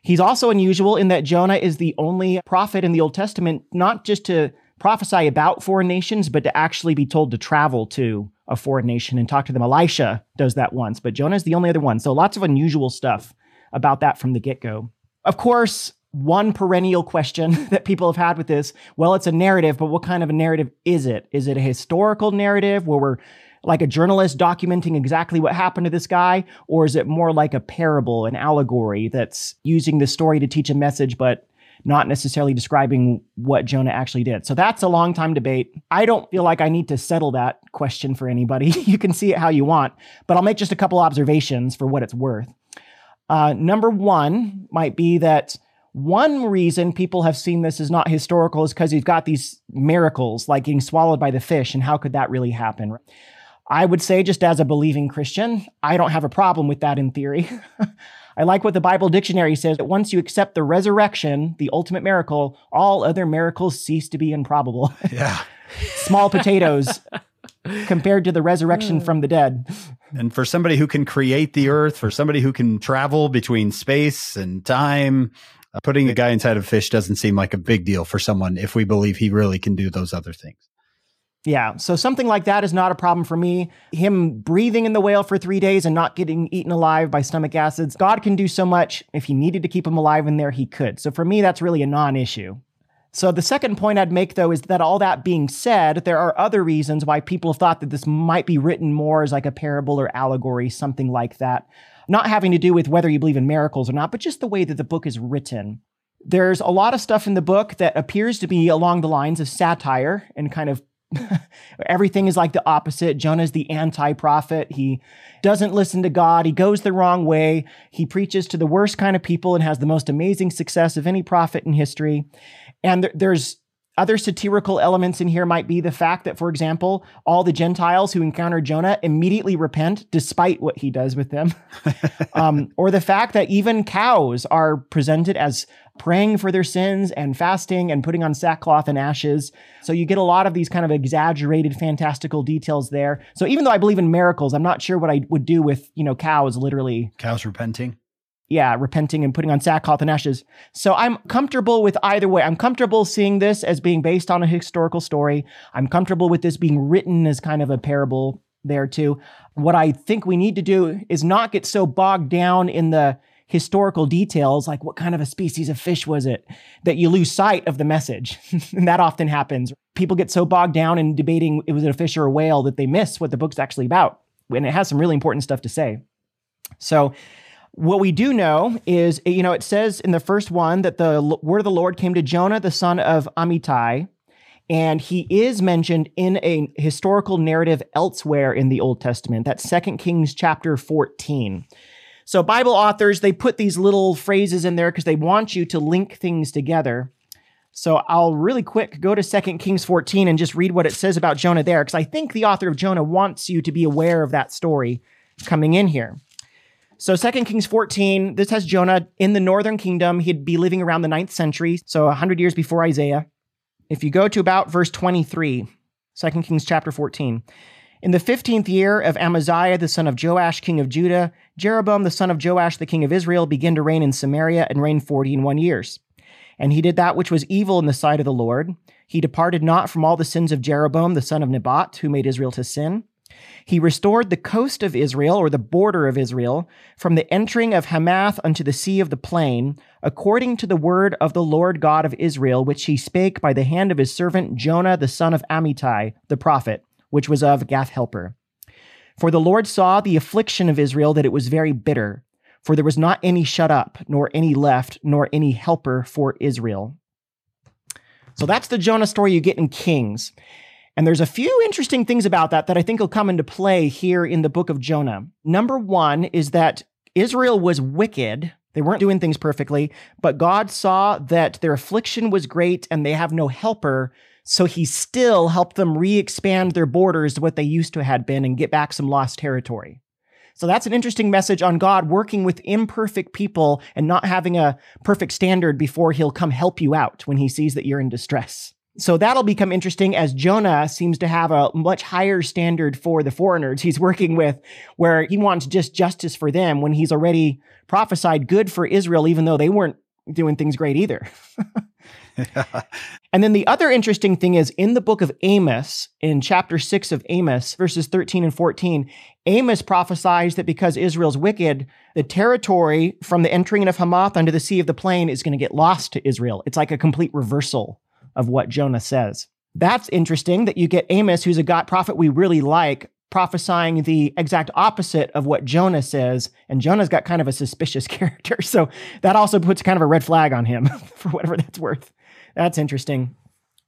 He's also unusual in that Jonah is the only prophet in the Old Testament not just to prophesy about foreign nations, but to actually be told to travel to a foreign nation and talk to them. Elisha does that once, but Jonah is the only other one. So lots of unusual stuff about that from the get go. Of course, one perennial question *laughs* that people have had with this. Well, it's a narrative, but what kind of a narrative is it? Is it a historical narrative where we're like a journalist documenting exactly what happened to this guy? Or is it more like a parable, an allegory that's using the story to teach a message, but not necessarily describing what Jonah actually did. So that's a long time debate. I don't feel like I need to settle that question for anybody. *laughs* you can see it how you want, but I'll make just a couple observations for what it's worth. Uh, number one might be that one reason people have seen this as not historical is because you've got these miracles like getting swallowed by the fish, and how could that really happen? I would say, just as a believing Christian, I don't have a problem with that in theory. *laughs* I like what the Bible dictionary says that once you accept the resurrection, the ultimate miracle, all other miracles cease to be improbable. *laughs* Yeah. Small potatoes *laughs* compared to the resurrection mm. from the dead. And for somebody who can create the earth, for somebody who can travel between space and time, uh, putting a guy inside of a fish doesn't seem like a big deal for someone if we believe he really can do those other things. Yeah, so something like that is not a problem for me. Him breathing in the whale for three days and not getting eaten alive by stomach acids, God can do so much. If he needed to keep him alive in there, he could. So for me, that's really a non issue. So the second point I'd make, though, is that all that being said, there are other reasons why people have thought that this might be written more as like a parable or allegory, something like that. Not having to do with whether you believe in miracles or not, but just the way that the book is written. There's a lot of stuff in the book that appears to be along the lines of satire and kind of *laughs* Everything is like the opposite. Jonah's the anti prophet. He doesn't listen to God. He goes the wrong way. He preaches to the worst kind of people and has the most amazing success of any prophet in history. And th- there's other satirical elements in here might be the fact that, for example, all the Gentiles who encounter Jonah immediately repent despite what he does with them. *laughs* um, or the fact that even cows are presented as praying for their sins and fasting and putting on sackcloth and ashes. So you get a lot of these kind of exaggerated, fantastical details there. So even though I believe in miracles, I'm not sure what I would do with, you know, cows literally. Cows repenting? Yeah, repenting and putting on sackcloth and ashes. So I'm comfortable with either way. I'm comfortable seeing this as being based on a historical story. I'm comfortable with this being written as kind of a parable there too. What I think we need to do is not get so bogged down in the historical details, like what kind of a species of fish was it, that you lose sight of the message. *laughs* and that often happens. People get so bogged down in debating it was a fish or a whale that they miss what the book's actually about. And it has some really important stuff to say. So what we do know is, you know, it says in the first one that the word of the Lord came to Jonah, the son of Amittai, and he is mentioned in a historical narrative elsewhere in the Old Testament. That's Second Kings chapter 14. So Bible authors, they put these little phrases in there because they want you to link things together. So I'll really quick go to Second Kings 14 and just read what it says about Jonah there, because I think the author of Jonah wants you to be aware of that story coming in here. So 2 Kings 14, this has Jonah in the northern kingdom. He'd be living around the ninth century, so 100 years before Isaiah. If you go to about verse 23, 2 Kings chapter 14. In the 15th year of Amaziah, the son of Joash, king of Judah, Jeroboam, the son of Joash, the king of Israel, began to reign in Samaria and reigned 40 and one years. And he did that which was evil in the sight of the Lord. He departed not from all the sins of Jeroboam, the son of Nebat, who made Israel to sin. He restored the coast of Israel, or the border of Israel, from the entering of Hamath unto the sea of the plain, according to the word of the Lord God of Israel, which he spake by the hand of his servant Jonah the son of Amittai, the prophet, which was of Gath Hepher. For the Lord saw the affliction of Israel that it was very bitter, for there was not any shut up, nor any left, nor any helper for Israel. So that's the Jonah story you get in Kings. And there's a few interesting things about that that I think will come into play here in the book of Jonah. Number one is that Israel was wicked. They weren't doing things perfectly, but God saw that their affliction was great and they have no helper. So he still helped them re expand their borders to what they used to had been and get back some lost territory. So that's an interesting message on God working with imperfect people and not having a perfect standard before he'll come help you out when he sees that you're in distress. So that'll become interesting as Jonah seems to have a much higher standard for the foreigners he's *laughs* working with, where he wants just justice for them when he's already prophesied good for Israel, even though they weren't doing things great either. *laughs* *laughs* and then the other interesting thing is in the book of Amos, in chapter 6 of Amos, verses 13 and 14, Amos prophesies that because Israel's wicked, the territory from the entering of Hamath under the Sea of the Plain is going to get lost to Israel. It's like a complete reversal of what Jonah says. That's interesting that you get Amos, who's a God prophet we really like, prophesying the exact opposite of what Jonah says. And Jonah's got kind of a suspicious *laughs* character. So that also puts kind of a red flag on him *laughs* for whatever that's worth. That's interesting.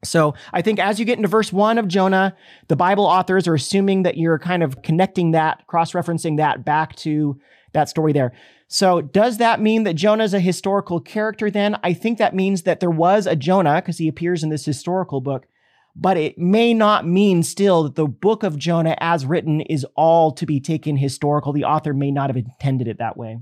So I think as you get into verse one of Jonah, the Bible authors are assuming that you're kind of connecting that, cross referencing that back to that story there. So does that mean that Jonah is a historical character then? I think that means that there was a Jonah because he appears in this historical book, but it may not mean still that the book of Jonah as written is all to be taken historical. The author may not have intended it that way.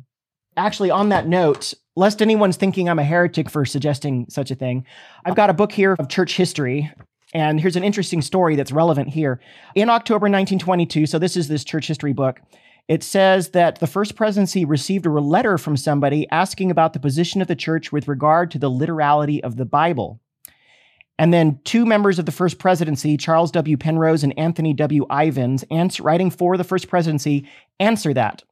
Actually, on that note, lest anyone's thinking I'm a heretic for suggesting such a thing, I've got a book here of church history. And here's an interesting story that's relevant here. In October 1922, so this is this church history book, it says that the first presidency received a letter from somebody asking about the position of the church with regard to the literality of the Bible. And then two members of the first presidency, Charles W. Penrose and Anthony W. Ivins, writing for the first presidency, answer that.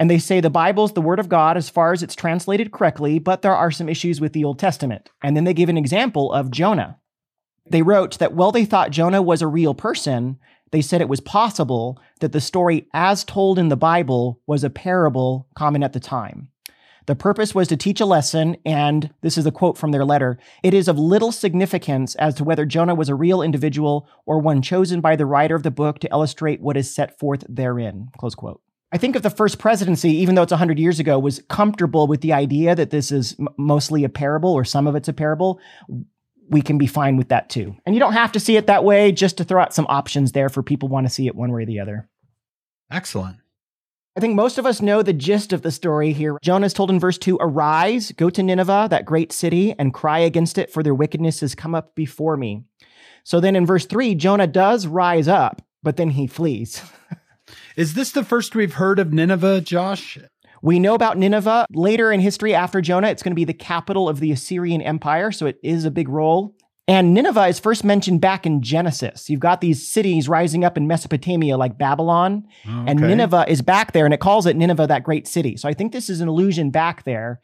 And they say the Bible is the Word of God as far as it's translated correctly, but there are some issues with the Old Testament. And then they give an example of Jonah. They wrote that while they thought Jonah was a real person, they said it was possible that the story as told in the Bible was a parable common at the time. The purpose was to teach a lesson, and this is a quote from their letter it is of little significance as to whether Jonah was a real individual or one chosen by the writer of the book to illustrate what is set forth therein. Close quote. I think if the first presidency, even though it's 100 years ago, was comfortable with the idea that this is m- mostly a parable or some of it's a parable, we can be fine with that too. And you don't have to see it that way, just to throw out some options there for people want to see it one way or the other. Excellent. I think most of us know the gist of the story here. Jonah is told in verse 2 Arise, go to Nineveh, that great city, and cry against it, for their wickedness has come up before me. So then in verse 3, Jonah does rise up, but then he flees. *laughs* is this the first we've heard of Nineveh, Josh? We know about Nineveh later in history after Jonah. It's going to be the capital of the Assyrian Empire, so it is a big role. And Nineveh is first mentioned back in Genesis. You've got these cities rising up in Mesopotamia like Babylon, oh, okay. and Nineveh is back there, and it calls it Nineveh, that great city. So I think this is an allusion back there.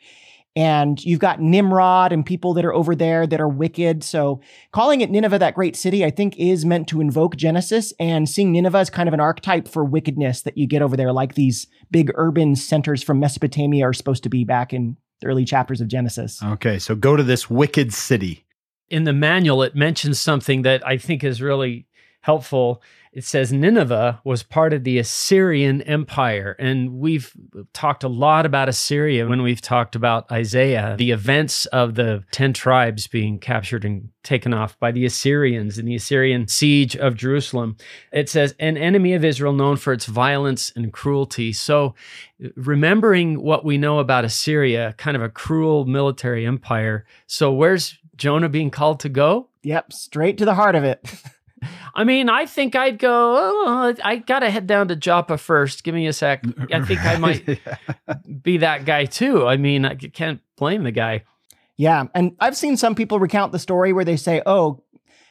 And you've got Nimrod and people that are over there that are wicked. So calling it Nineveh, that great city, I think is meant to invoke Genesis and seeing Nineveh as kind of an archetype for wickedness that you get over there, like these big urban centers from Mesopotamia are supposed to be back in the early chapters of Genesis. Okay, so go to this wicked city in the manual, it mentions something that I think is really helpful. It says Nineveh was part of the Assyrian Empire. And we've talked a lot about Assyria when we've talked about Isaiah, the events of the 10 tribes being captured and taken off by the Assyrians in the Assyrian siege of Jerusalem. It says, an enemy of Israel known for its violence and cruelty. So, remembering what we know about Assyria, kind of a cruel military empire. So, where's Jonah being called to go? Yep, straight to the heart of it. *laughs* I mean, I think I'd go, oh, I got to head down to Joppa first. Give me a sec. *laughs* I think I might be that guy too. I mean, I can't blame the guy. Yeah. And I've seen some people recount the story where they say, oh,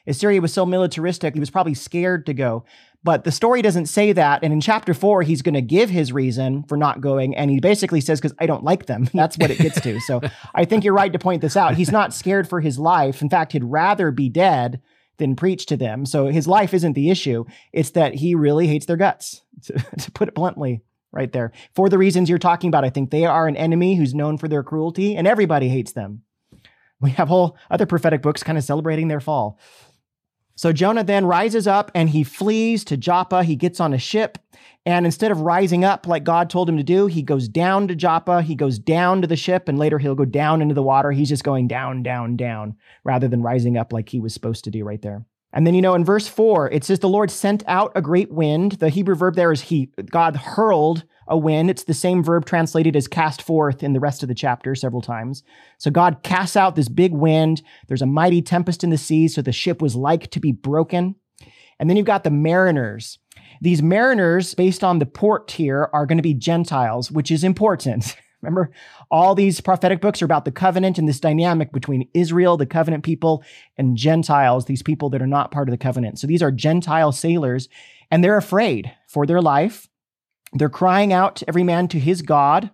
Assyria was so militaristic, he was probably scared to go. But the story doesn't say that. And in chapter four, he's going to give his reason for not going. And he basically says, because I don't like them. *laughs* That's what it gets to. So I think you're right to point this out. He's not scared for his life. In fact, he'd rather be dead than preach to them. So his life isn't the issue. It's that he really hates their guts, *laughs* to, to put it bluntly, right there. For the reasons you're talking about, I think they are an enemy who's known for their cruelty, and everybody hates them. We have whole other prophetic books kind of celebrating their fall. So Jonah then rises up and he flees to Joppa. He gets on a ship. And instead of rising up like God told him to do, he goes down to Joppa. He goes down to the ship and later he'll go down into the water. He's just going down, down, down rather than rising up like he was supposed to do right there. And then, you know, in verse four, it says, The Lord sent out a great wind. The Hebrew verb there is he, God hurled a wind. It's the same verb translated as cast forth in the rest of the chapter several times. So God casts out this big wind. There's a mighty tempest in the sea. So the ship was like to be broken. And then you've got the mariners. These mariners, based on the port here, are going to be Gentiles, which is important *laughs* Remember, all these prophetic books are about the covenant and this dynamic between Israel, the covenant people, and Gentiles, these people that are not part of the covenant. So these are Gentile sailors, and they're afraid for their life. They're crying out, every man to his God.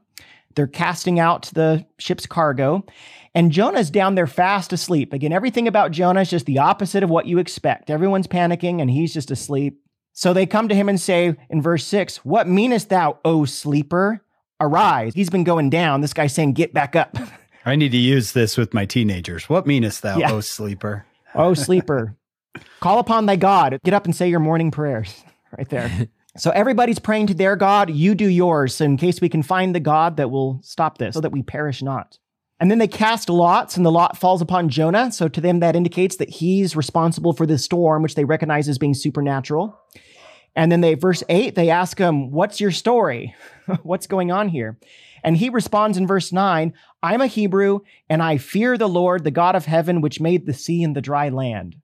They're casting out the ship's cargo. And Jonah's down there fast asleep. Again, everything about Jonah is just the opposite of what you expect. Everyone's panicking and he's just asleep. So they come to him and say in verse 6, What meanest thou, O sleeper? Arise. He's been going down. This guy's saying, Get back up. *laughs* I need to use this with my teenagers. What meanest thou, yeah. O sleeper? O sleeper. Call upon thy God. Get up and say your morning prayers *laughs* right there. *laughs* So everybody's praying to their God. You do yours in case we can find the God that will stop this so that we perish not. And then they cast lots, and the lot falls upon Jonah. So to them, that indicates that he's responsible for the storm, which they recognize as being supernatural. And then they, verse 8, they ask him, What's your story? *laughs* What's going on here? And he responds in verse 9, I'm a Hebrew, and I fear the Lord, the God of heaven, which made the sea and the dry land.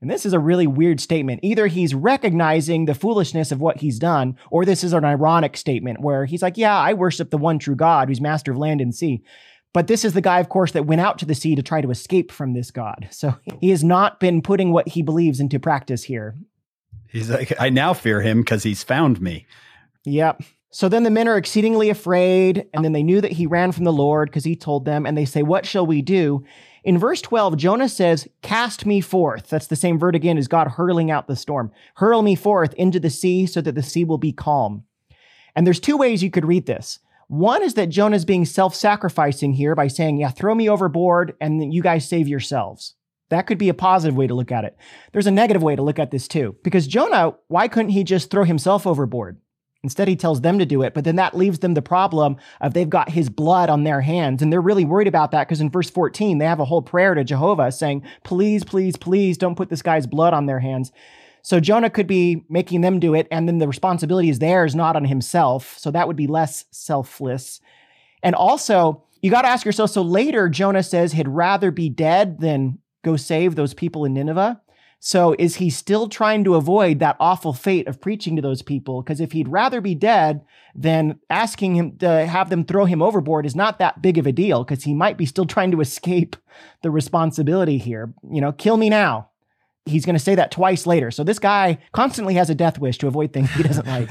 And this is a really weird statement. Either he's recognizing the foolishness of what he's done, or this is an ironic statement where he's like, Yeah, I worship the one true God who's master of land and sea. But this is the guy, of course, that went out to the sea to try to escape from this God. So he has not been putting what he believes into practice here. He's like, I now fear him because he's found me. Yep. So then the men are exceedingly afraid, and then they knew that he ran from the Lord because he told them, and they say, What shall we do? In verse 12, Jonah says, Cast me forth. That's the same word again as God hurling out the storm. Hurl me forth into the sea so that the sea will be calm. And there's two ways you could read this. One is that Jonah's being self sacrificing here by saying, Yeah, throw me overboard and you guys save yourselves. That could be a positive way to look at it. There's a negative way to look at this too, because Jonah, why couldn't he just throw himself overboard? Instead, he tells them to do it, but then that leaves them the problem of they've got his blood on their hands. And they're really worried about that because in verse 14, they have a whole prayer to Jehovah saying, Please, please, please don't put this guy's blood on their hands. So Jonah could be making them do it, and then the responsibility is theirs, not on himself. So that would be less selfless. And also, you got to ask yourself so later, Jonah says he'd rather be dead than go save those people in Nineveh. So is he still trying to avoid that awful fate of preaching to those people? Because if he'd rather be dead, then asking him to have them throw him overboard is not that big of a deal because he might be still trying to escape the responsibility here. You know, kill me now he's going to say that twice later. So this guy constantly has a death wish to avoid things he doesn't like.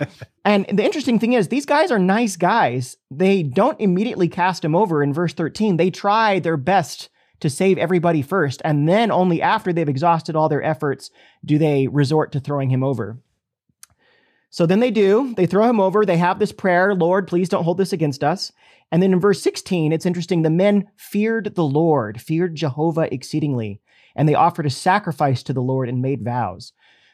*laughs* and the interesting thing is, these guys are nice guys. They don't immediately cast him over in verse 13. They try their best to save everybody first. And then only after they've exhausted all their efforts do they resort to throwing him over. So then they do. They throw him over. They have this prayer Lord, please don't hold this against us. And then in verse 16, it's interesting. The men feared the Lord, feared Jehovah exceedingly and they offered a sacrifice to the Lord and made vows.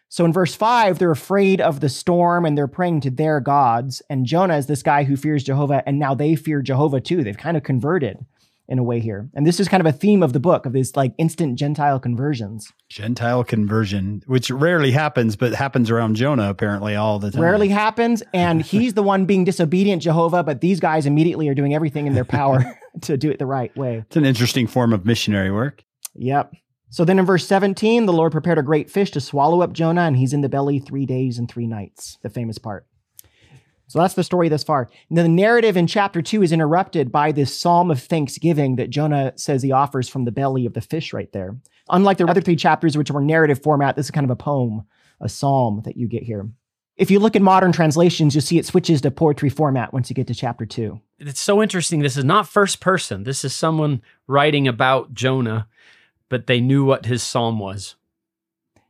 So in verse 5, they're afraid of the storm and they're praying to their gods. And Jonah is this guy who fears Jehovah, and now they fear Jehovah too. They've kind of converted in a way here. And this is kind of a theme of the book of these like instant Gentile conversions. Gentile conversion, which rarely happens, but happens around Jonah apparently all the time. Rarely *laughs* happens. And he's the one being disobedient, Jehovah, but these guys immediately are doing everything in their power *laughs* to do it the right way. It's an interesting form of missionary work. Yep. So then in verse 17, the Lord prepared a great fish to swallow up Jonah, and he's in the belly three days and three nights, the famous part. So that's the story thus far. And the narrative in chapter two is interrupted by this psalm of thanksgiving that Jonah says he offers from the belly of the fish right there. Unlike the other three chapters, which were narrative format, this is kind of a poem, a psalm that you get here. If you look at modern translations, you'll see it switches to poetry format once you get to chapter two. It's so interesting. This is not first person. This is someone writing about Jonah but they knew what his psalm was.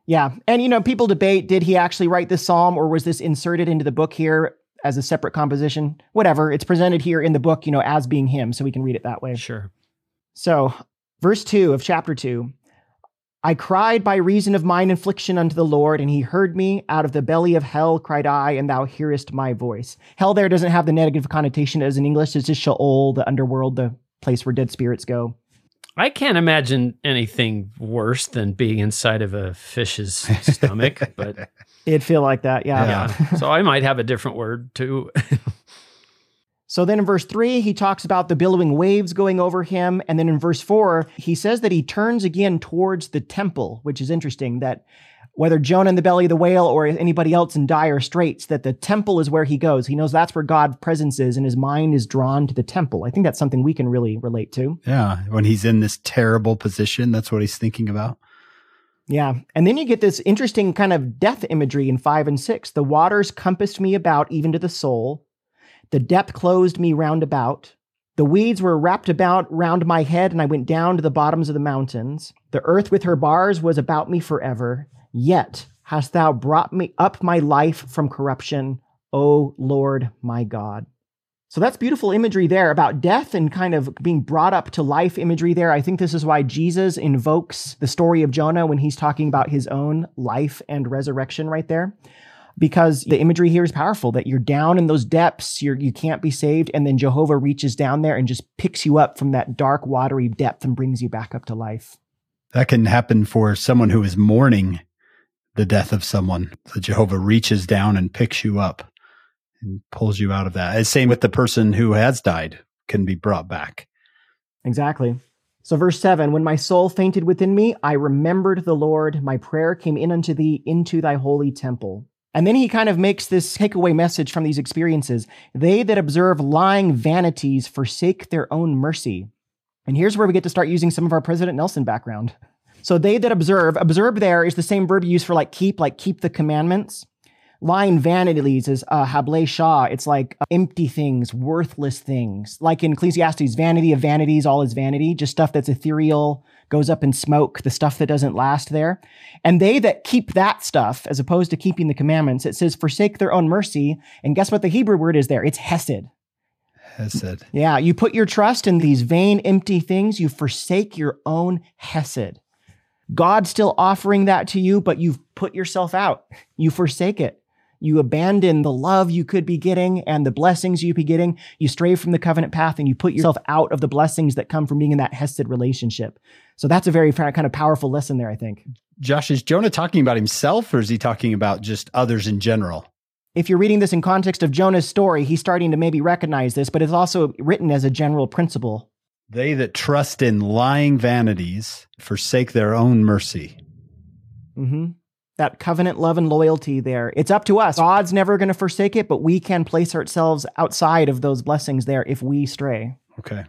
Yeah. And, you know, people debate did he actually write this psalm or was this inserted into the book here as a separate composition? Whatever. It's presented here in the book, you know, as being him. So we can read it that way. Sure. So, verse 2 of chapter 2 I cried by reason of mine affliction unto the Lord, and he heard me. Out of the belly of hell cried I, and thou hearest my voice. Hell there doesn't have the negative connotation as in English. It's just Sheol, the underworld, the place where dead spirits go. I can't imagine anything worse than being inside of a fish's stomach, but *laughs* it'd feel like that, yeah. yeah. *laughs* so I might have a different word too. *laughs* so then in verse 3, he talks about the billowing waves going over him, and then in verse 4, he says that he turns again towards the temple, which is interesting that whether Jonah in the belly of the whale or anybody else in dire straits, that the temple is where he goes. He knows that's where God's presence is, and his mind is drawn to the temple. I think that's something we can really relate to. Yeah. When he's in this terrible position, that's what he's thinking about. Yeah. And then you get this interesting kind of death imagery in five and six. The waters compassed me about, even to the soul. The depth closed me round about. The weeds were wrapped about round my head, and I went down to the bottoms of the mountains. The earth with her bars was about me forever. Yet hast thou brought me up my life from corruption, O Lord my God. So that's beautiful imagery there about death and kind of being brought up to life imagery there. I think this is why Jesus invokes the story of Jonah when he's talking about his own life and resurrection right there. Because the imagery here is powerful that you're down in those depths, you're, you can't be saved, and then Jehovah reaches down there and just picks you up from that dark, watery depth and brings you back up to life. That can happen for someone who is mourning the death of someone. The Jehovah reaches down and picks you up and pulls you out of that. Same with the person who has died can be brought back. Exactly. So verse 7, when my soul fainted within me, I remembered the Lord, my prayer came in unto thee into thy holy temple. And then he kind of makes this takeaway message from these experiences. They that observe lying vanities forsake their own mercy. And here's where we get to start using some of our President Nelson background. So they that observe, observe there is the same verb used for like keep, like keep the commandments. Lying vanities is uh, hable shah. It's like uh, empty things, worthless things. Like in Ecclesiastes, vanity of vanities, all is vanity, just stuff that's ethereal, goes up in smoke, the stuff that doesn't last there. And they that keep that stuff, as opposed to keeping the commandments, it says forsake their own mercy. And guess what the Hebrew word is there? It's hesed. Hesed. Yeah, you put your trust in these vain, empty things. You forsake your own hesed. God's still offering that to you, but you've put yourself out. You forsake it. You abandon the love you could be getting and the blessings you'd be getting. You stray from the covenant path and you put yourself out of the blessings that come from being in that Hesed relationship. So that's a very kind of powerful lesson there, I think. Josh, is Jonah talking about himself or is he talking about just others in general? If you're reading this in context of Jonah's story, he's starting to maybe recognize this, but it's also written as a general principle. They that trust in lying vanities forsake their own mercy. Mm-hmm that covenant love and loyalty there. It's up to us. God's never going to forsake it, but we can place ourselves outside of those blessings there if we stray. Okay.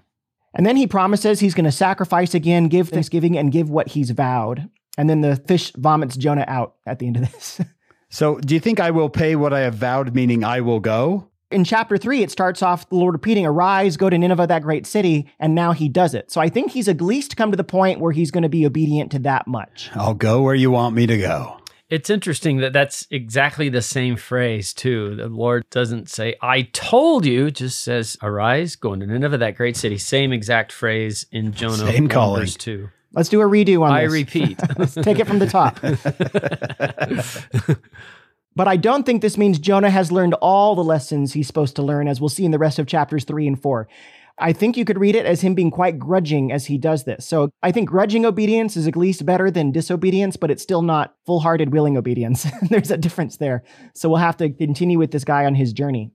And then he promises he's going to sacrifice again, give thanksgiving, and give what he's vowed. And then the fish vomits Jonah out at the end of this. *laughs* so, do you think I will pay what I have vowed, meaning I will go? in chapter three, it starts off the Lord repeating, Arise, go to Nineveh, that great city. And now he does it. So I think he's at least come to the point where he's going to be obedient to that much. I'll go where you want me to go. It's interesting that that's exactly the same phrase, too. The Lord doesn't say, I told you, just says, Arise, go into Nineveh, that great city. Same exact phrase in Jonah Same calling. verse 2. Let's do a redo on I this. I repeat. *laughs* Take it from the top. *laughs* but I don't think this means Jonah has learned all the lessons he's supposed to learn, as we'll see in the rest of chapters three and four. I think you could read it as him being quite grudging as he does this. So I think grudging obedience is at least better than disobedience, but it's still not full hearted, willing obedience. *laughs* There's a difference there. So we'll have to continue with this guy on his journey.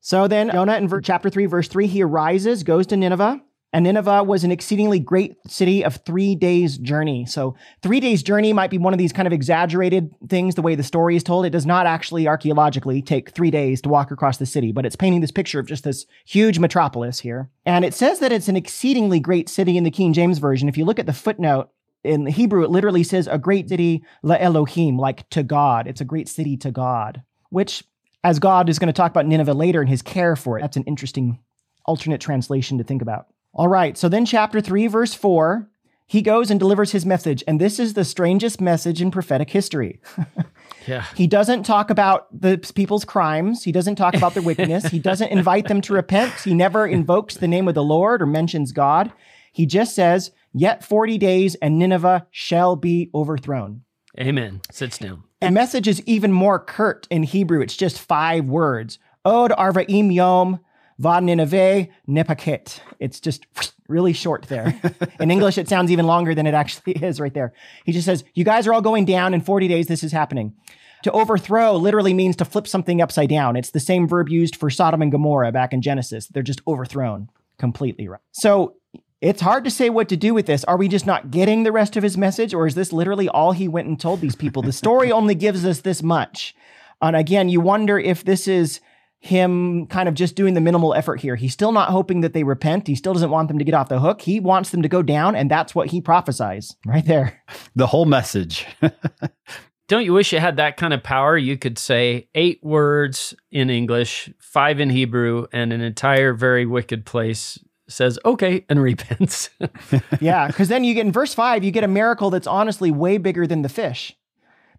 So then, Jonah in chapter 3, verse 3, he arises, goes to Nineveh, and Nineveh was an exceedingly great city of three days' journey. So, three days' journey might be one of these kind of exaggerated things, the way the story is told. It does not actually archaeologically take three days to walk across the city, but it's painting this picture of just this huge metropolis here. And it says that it's an exceedingly great city in the King James Version. If you look at the footnote, in the Hebrew, it literally says a great city, la Elohim, like to God. It's a great city to God, which, as God is going to talk about Nineveh later and his care for it, that's an interesting alternate translation to think about. All right, so then chapter 3, verse 4, he goes and delivers his message. And this is the strangest message in prophetic history. *laughs* yeah. He doesn't talk about the people's crimes. He doesn't talk about their wickedness. he doesn't invite them to repent. He never invokes the name of the Lord or mentions God. He just says, Yet 40 days and Nineveh shall be overthrown. Amen. Sits down. The message is even more curt in Hebrew. It's just five words. Od arvaim yom Va Nineveh Nepaket. It's just *laughs* really short there. In English, it sounds even longer than it actually *laughs* is right there. He just says, You guys are all going down. In 40 days, this is happening. To overthrow literally means to flip something upside down. It's the same verb used for Sodom and Gomorrah back in Genesis. They're just overthrown completely. Right. So It's hard to say what to do with this. Are we just not getting the rest of his message, or is this literally all he went and told these people? The story *laughs* only gives us this much. And again, you wonder if this is him kind of just doing the minimal effort here. He's still not hoping that they repent. He still doesn't want them to get off the hook. He wants them to go down, and that's what he prophesies right there. The whole message. *laughs* Don't you wish you had that kind of power? You could say eight words in English, five in Hebrew, and an entire very wicked place says okay and *laughs* repents. *laughs* yeah, because then you get in verse five, you get a miracle that's honestly way bigger than the fish.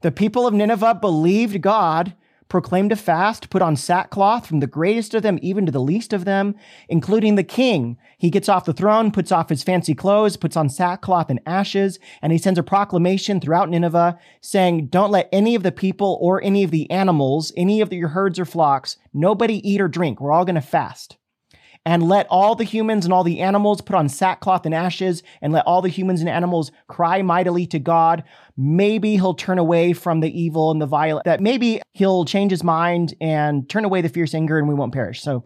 The people of Nineveh believed God proclaimed a fast, put on sackcloth from the greatest of them even to the least of them, including the king. He gets off the throne, puts off his fancy clothes, puts on sackcloth and ashes, and he sends a proclamation throughout Nineveh saying, Don't let any of the people or any of the animals, any of your herds or flocks, nobody eat or drink. We're all going to fast and let all the humans and all the animals put on sackcloth and ashes, and let all the humans and animals cry mightily to God. Maybe he'll turn away from the evil and the violent, that maybe he'll change his mind and turn away the fierce anger and we won't perish. So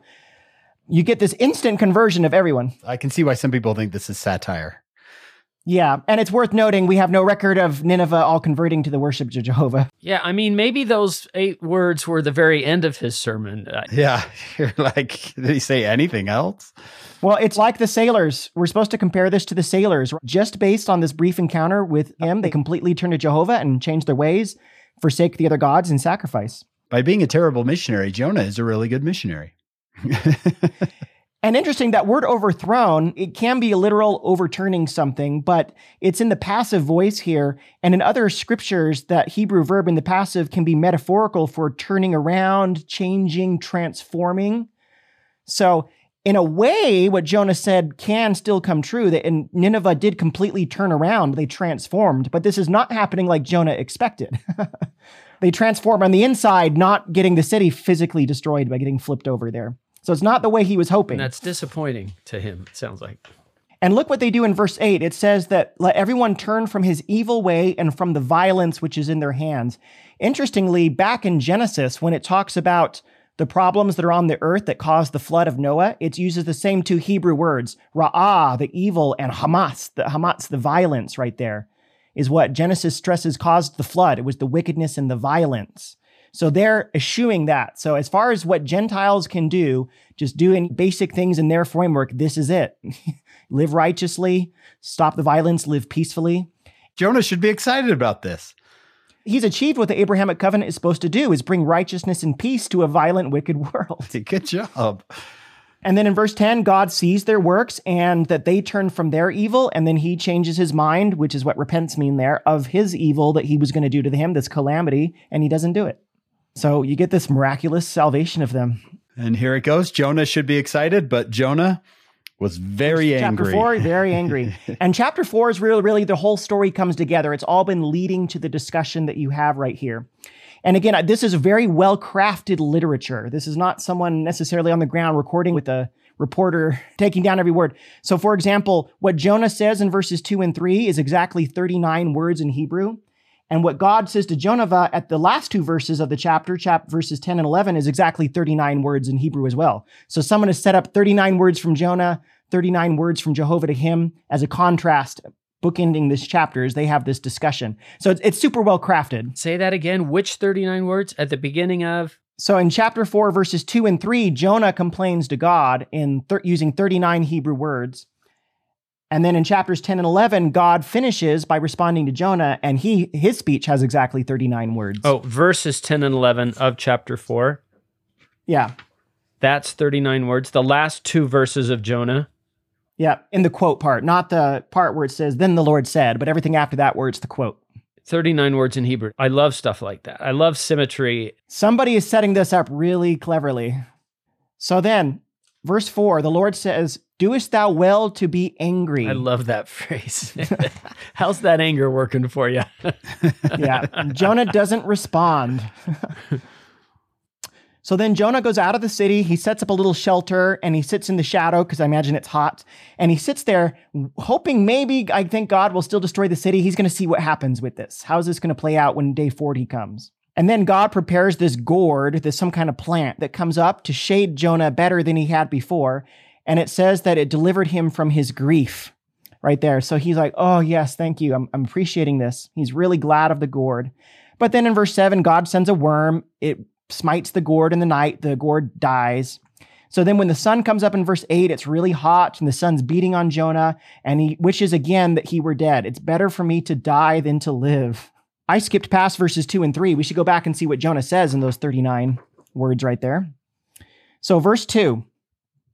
you get this instant conversion of everyone. I can see why some people think this is satire. Yeah, and it's worth noting we have no record of Nineveh all converting to the worship of Jehovah. Yeah, I mean, maybe those eight words were the very end of his sermon. Yeah, *laughs* you're like, did he say anything else? Well, it's like the sailors. We're supposed to compare this to the sailors. Just based on this brief encounter with him, they completely turn to Jehovah and change their ways, forsake the other gods, and sacrifice. By being a terrible missionary, Jonah is a really good missionary. *laughs* And interesting, that word overthrown, it can be a literal overturning something, but it's in the passive voice here. And in other scriptures, that Hebrew verb in the passive can be metaphorical for turning around, changing, transforming. So, in a way, what Jonah said can still come true that in Nineveh did completely turn around, they transformed, but this is not happening like Jonah expected. *laughs* they transform on the inside, not getting the city physically destroyed by getting flipped over there. So it's not the way he was hoping. And that's disappointing to him, it sounds like. And look what they do in verse 8. It says that let everyone turn from his evil way and from the violence which is in their hands. Interestingly, back in Genesis, when it talks about the problems that are on the earth that caused the flood of Noah, it uses the same two Hebrew words, ra'ah, the evil, and hamas, the hamas, the violence right there, is what Genesis stresses caused the flood. It was the wickedness and the violence. So they're eschewing that. So as far as what Gentiles can do, just doing basic things in their framework, this is it. *laughs* live righteously, stop the violence, live peacefully. Jonah should be excited about this. He's achieved what the Abrahamic covenant is supposed to do is bring righteousness and peace to a violent, wicked *laughs* world. *laughs* Good job. And then in verse 10, God sees their works and that they turn from their evil, and then he changes his mind, which is what repents mean there, of his evil that he was going to do to him, this calamity, and he doesn't do it. So you get this miraculous salvation of them. And here it goes. Jonah should be excited, but Jonah was very chapter angry. Chapter four, very *laughs* angry. and chapter four is really, really the whole story comes together. It's all been leading to the discussion that you have right here. And again, this is very well crafted literature. This is not someone necessarily on the ground recording with a reporter *laughs* taking down every word. So, for example, what Jonah says in verses two and three is exactly 39 words in Hebrew. And what God says to Jonah at the last two verses of the chapter, chap verses 10 and 11, is exactly 39 words in Hebrew as well. So someone has set up 39 words from Jonah, 39 words from Jehovah to him as a contrast, bookending this chapter as they have this discussion. So it's, it's super well crafted. Say that again. Which 39 words at the beginning of? So in chapter 4, verses 2 and 3, Jonah complains to God in thir- using 39 Hebrew words. And then in chapters 10 and 11, God finishes by responding to Jonah, and he his speech has exactly 39 words. Oh, verses 10 and 11 of chapter 4. Yeah. That's 39 words. The last two verses of Jonah. Yeah, in the quote part, not the part where it says, then the Lord said, but everything after that where it's the quote. 39 words in Hebrew. I love stuff like that. I love symmetry. Somebody is setting this up really cleverly. So then, verse 4, the Lord says, Doest thou well to be angry? I love that *laughs* phrase. *laughs* How's that anger working for you? *laughs* yeah. Jonah doesn't respond. so then Jonah goes out of the city. He sets up a little shelter and he sits in the shadow because I imagine it's hot. And he sits there hoping maybe, I think God will still destroy the city. He's going to see what happens with this. How's this going to play out when day 40 comes? And then God prepares this gourd, this some kind of plant that comes up to shade Jonah better than he had before. And it says that it delivered him from his grief right there. So he's like, oh, yes, thank you. I'm, I'm appreciating this. He's really glad of the gourd. But then in verse 7, God sends a worm. It smites the gourd in the night. The gourd dies. So then when the sun comes up in verse 8, it's really hot and the sun's beating on Jonah, and he wishes again that he were dead. It's better for me to die than to live. I skipped past verses 2 and 3. We should go back and see what Jonah says in those 39 words right there. So, verse 2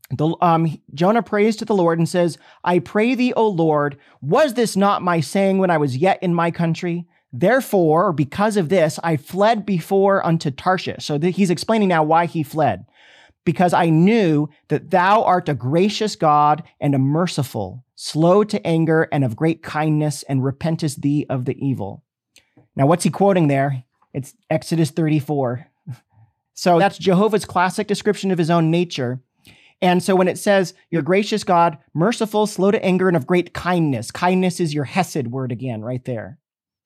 the, um, Jonah prays to the Lord and says, I pray thee, O Lord, was this not my saying when I was yet in my country? Therefore, because of this, I fled before unto Tarshish. So th- he's explaining now why he fled. Because I knew that thou art a gracious God and a merciful, slow to anger and of great kindness, and repentest thee of the evil. Now, what's he quoting there? It's Exodus 34. *laughs* So that's Jehovah's classic description of his own nature. And so when it says, You're gracious God, merciful, slow to anger, and of great kindness, kindness is your Hesed word again, right there.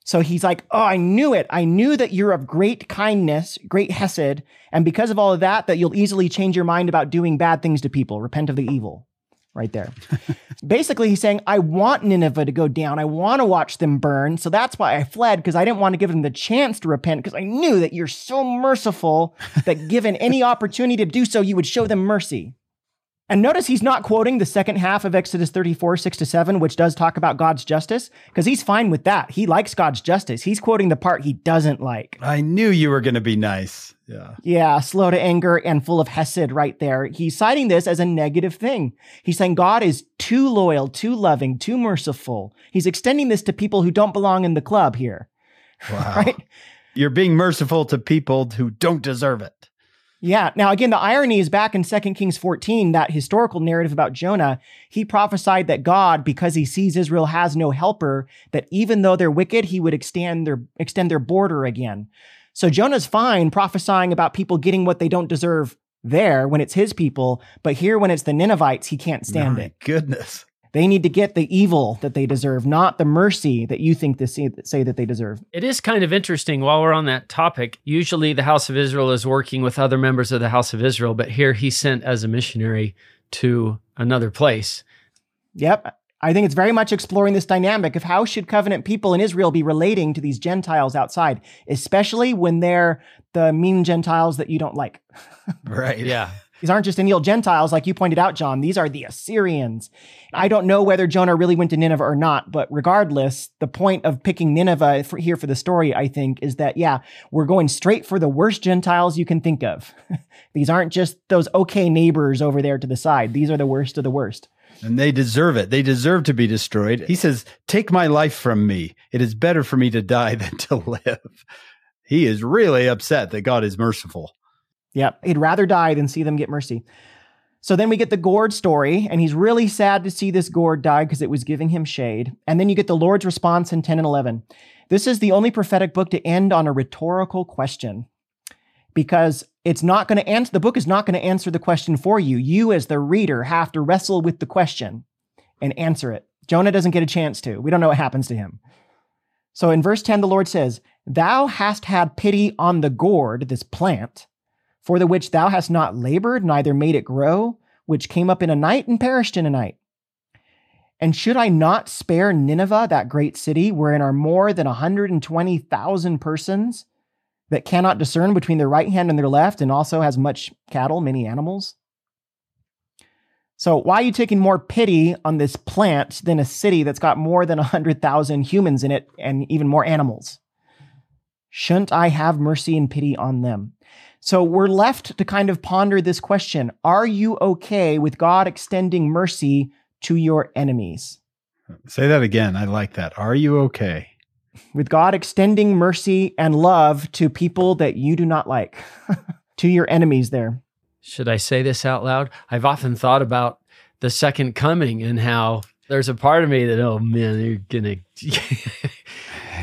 So he's like, Oh, I knew it. I knew that you're of great kindness, great Hesed. And because of all of that, that you'll easily change your mind about doing bad things to people, repent of the evil right there. *laughs* Basically, he's saying, I want Nineveh to go down. I want to watch them burn. So that's why I fled, because I didn't want to give them the chance to repent, because I knew that you're so merciful that given any opportunity to do so, you would show them mercy. And notice he's not quoting the second half of Exodus 34, 6 to 7, which does talk about God's justice, because he's fine with that. He likes God's justice. He's quoting the part he doesn't like. I knew you were going to be nice. Yeah. Yeah, slow to anger and full of Hesed right there. He's citing this as a negative thing. He's saying God is too loyal, too loving, too merciful. He's extending this to people who don't belong in the club here. *laughs* Wow. right? You're being merciful to people who don't deserve it. Yeah. Now, again, the irony is back in 2 Kings 14, that historical narrative about Jonah. He prophesied that God, because he sees Israel has no helper, that even though they're wicked, he would extend their, extend their border again. So Jonah's fine prophesying about people getting what they don't deserve there when it's his people, but here when it's the Ninevites, he can't stand My it. Goodness. They need to get the evil that they deserve, not the mercy that you think they say that they deserve. It is kind of interesting while we're on that topic. Usually the House of Israel is working with other members of the House of Israel, but here he's sent as a missionary to another place. Yep. I think it's very much exploring this dynamic of how should covenant people in Israel be relating to these Gentiles outside, especially when they're the mean Gentiles that you don't like. *laughs* right. Yeah. These aren't just any old Gentiles, like you pointed out, John. These are the Assyrians. I don't know whether Jonah really went to Nineveh or not, but regardless, the point of picking Nineveh for, here for the story, I think, is that, yeah, we're going straight for the worst Gentiles you can think of. *laughs* These aren't just those okay neighbors over there to the side. These are the worst of the worst. And they deserve it. They deserve to be destroyed. He says, Take my life from me. It is better for me to die *laughs* than to live. He is really upset that God is merciful. Yep. He'd rather die than see them get mercy. So then we get the gourd story, and he's really sad to see this gourd die because it was giving him shade. And then you get the Lord's response in 10 and 11. This is the only prophetic book to end on a rhetorical question because it's not going to answer, the book is not going to answer the question for you. You, as the reader, have to wrestle with the question and answer it. Jonah doesn't get a chance to. We don't know what happens to him. So in verse 10, the Lord says, Thou hast had pity on the gourd, this plant for the which thou hast not labored, neither made it grow, which came up in a night and perished in a night. And should I not spare Nineveh, that great city, wherein are more than 120,000 persons that cannot discern between their right hand and their left, and also has much cattle, many animals? So, why are you taking more pity on this plant than a city that's got more than 100,000 humans in it and even more animals? Shouldn't I have mercy and pity on them? So we're left to kind of ponder this question Are you okay with God extending mercy to your enemies? Say that again. I like that. Are you okay? With God extending mercy and love to people that you do not like, *laughs* to your enemies there. Should I say this out loud? I've often thought about the second coming and how there's a part of me that, oh man, you're going *laughs* to. *laughs*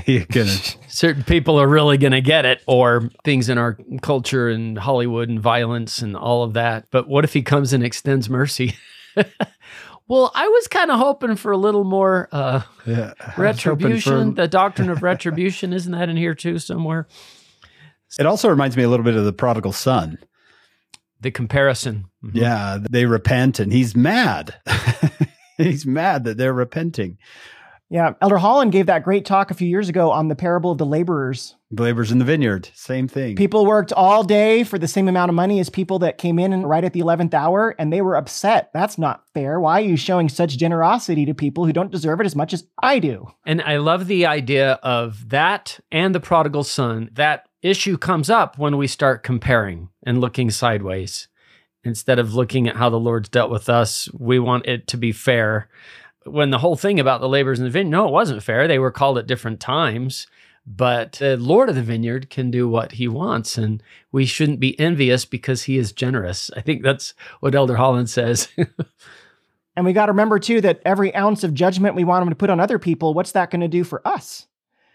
*laughs* you're gonna *laughs* certain people are really gonna get it, or things in our culture and Hollywood and violence and all of that. But what if he comes and extends mercy? *laughs* well, I was kind of hoping for a little more uh, yeah, retribution. For... The doctrine of retribution isn't that in here too somewhere? It also reminds me a little bit of the prodigal son. The comparison. Mm-hmm. Yeah, they repent and he's mad. he's mad that they're repenting. Yeah, Elder Holland gave that great talk a few years ago on the parable of the laborers. The laborers in the vineyard, same thing. People worked all day for the same amount of money as people that came in right at the 11th hour, and they were upset. That's not fair. Why are you showing such generosity to people who don't deserve it as much as I do? And I love the idea of that and the prodigal son. That issue comes up when we start comparing and looking sideways. Instead of looking at how the Lord's dealt with us, we want it to be fair when the whole thing about the laborers in the vineyard, no, it wasn't fair. They were called at different times, but the Lord of the vineyard can do what he wants, and we shouldn't be envious because he is generous. I think that's what Elder Holland says. *laughs* and we got to remember too that every ounce of judgment we want him to put on other people, what's that going to do for us?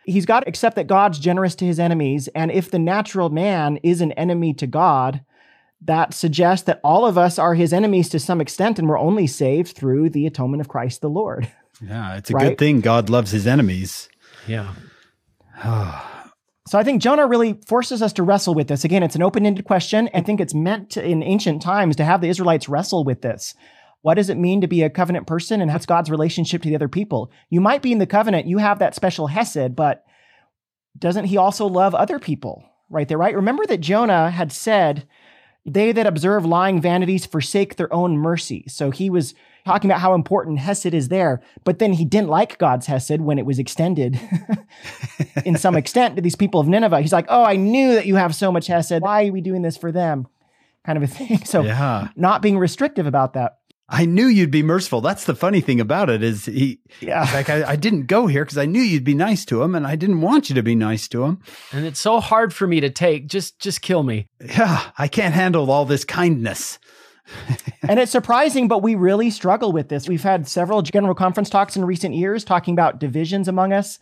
He's got to accept that God's generous to his enemies, and if the natural man is an enemy to God, that suggests that all of us are his enemies to some extent, and we're only saved through the atonement of Christ the Lord. *laughs* Yeah, it's a right? good thing God loves his enemies. Yeah. *sighs* so I think Jonah really forces us to wrestle with this. Again, it's an open ended question. I think it's meant to, in ancient times to have the Israelites wrestle with this. What does it mean to be a covenant person and what's God's relationship to the other people? You might be in the covenant, you have that special hesed, but doesn't he also love other people right there, right? Remember that Jonah had said, they that observe lying vanities forsake their own mercy. So he was talking about how important Hesed is there, but then he didn't like God's Hesed when it was extended *laughs* in some extent to these people of Nineveh. He's like, Oh, I knew that you have so much Hesed. Why are we doing this for them? Kind of a thing. *laughs* So yeah. not being restrictive about that. I knew you'd be merciful. That's the funny thing about it is he, yeah. like I, I didn't go here because I knew you'd be nice to him, and I didn't want you to be nice to him. And it's so hard for me to take. Just, just kill me. Yeah, I can't handle all this kindness. *laughs* and it's surprising, but we really struggle with this. We've had several general conference talks in recent years talking about divisions among us.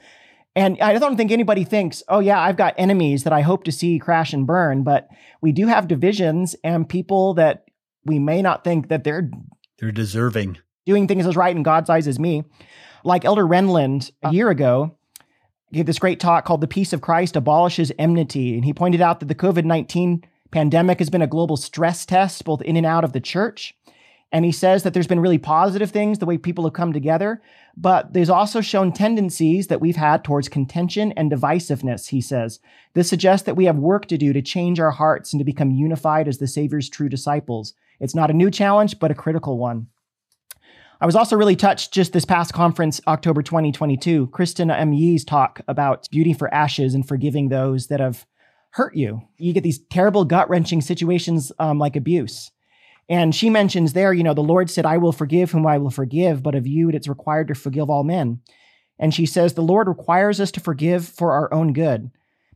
And I don't think anybody thinks, oh, yeah, I've got enemies that I hope to see crash and burn. But we do have divisions and people that we may not think that they're they're deserving. Doing things as right in God's eyes as me. Like Elder Renlund a year ago gave this great talk called The Peace of Christ Abolishes Enmity. And he pointed out that the COVID 19 pandemic has been a global stress test, both in and out of the church. And he says that there's been really positive things, the way people have come together, but there's also shown tendencies that we've had towards contention and divisiveness, he says. This suggests that we have work to do to change our hearts and to become unified as the Savior's true disciples. It's not a new challenge, but a critical one. I was also really touched just this past conference, October 2022, Kristen M. Yee's talk about beauty for ashes and forgiving those that have hurt you. You get these terrible gut wrenching situations um, like abuse. And she mentions there, you know, the Lord said, I will forgive whom I will forgive, but of you it's required to forgive all men. And she says, the Lord requires us to forgive for our own good.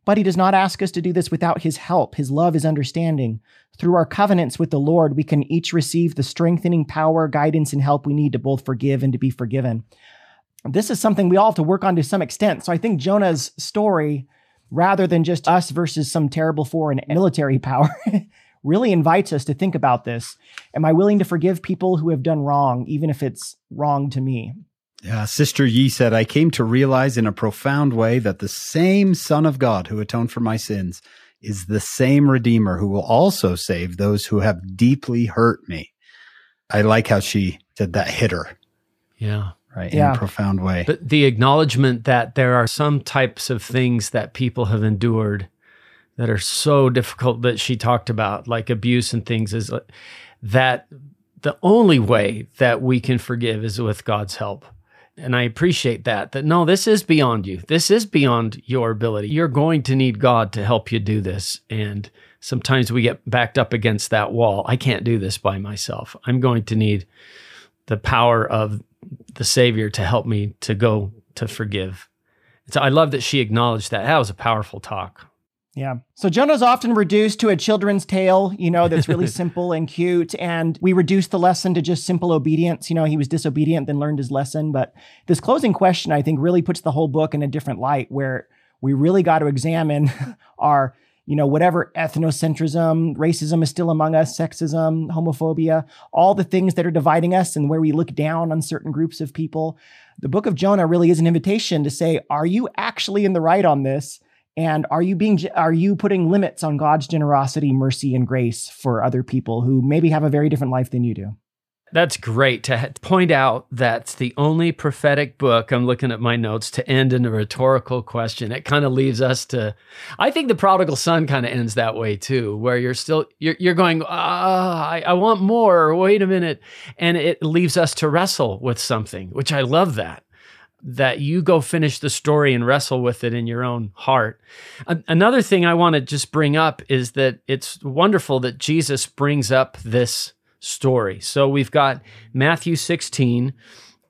But he does not ask us to do this without his help, his love, his understanding. Through our covenants with the Lord, we can each receive the strengthening power, guidance, and help we need to both forgive and to be forgiven. This is something we all have to work on to some extent. So I think Jonah's story, rather than just us versus some terrible foreign military power, *laughs* really invites us to think about this. Am I willing to forgive people who have done wrong, even if it's wrong to me? Yeah, Sister Yee said, I came to realize in a profound way that the same Son of God who atoned for my sins is the same Redeemer who will also save those who have deeply hurt me. I like how she said that hit her. Yeah. Right. Yeah. In a profound way. But the acknowledgement that there are some types of things that people have endured that are so difficult that she talked about, like abuse and things, is uh, that the only way that we can forgive is with God's help. And I appreciate that, that no, this is beyond you. This is beyond your ability. You're going to need God to help you do this. And sometimes we get backed up against that wall. I can't do this by myself. I'm going to need the power of the Savior to help me to go to forgive. So I love that she acknowledged that. That was a powerful talk. Yeah. So Jonah's often reduced to a children's tale, you know, that's really *laughs* simple and cute. And we reduce the lesson to just simple obedience. You know, he was disobedient, then learned his lesson. But this closing question, I think, really puts the whole book in a different light where we really got to examine *laughs* our, you know, whatever ethnocentrism, racism is still among us, sexism, homophobia, all the things that are dividing us and where we look down on certain groups of people. The book of Jonah really is an invitation to say, are you actually in the right on this? And are you being are you putting limits on God's generosity, mercy, and grace for other people who maybe have a very different life than you do? That's great to point out that's the only prophetic book. I'm looking at my notes to end in a rhetorical question. It kind of leaves us to, I think the prodigal son kind of ends that way too, where you're still, you're, you're going, ah, I, I want more. Wait a minute. And it leaves us to wrestle with something, which I love that that you go finish the story and wrestle with it in your own heart. Another thing I want to just bring up is that it's wonderful that Jesus brings up this story. So we've got Matthew 16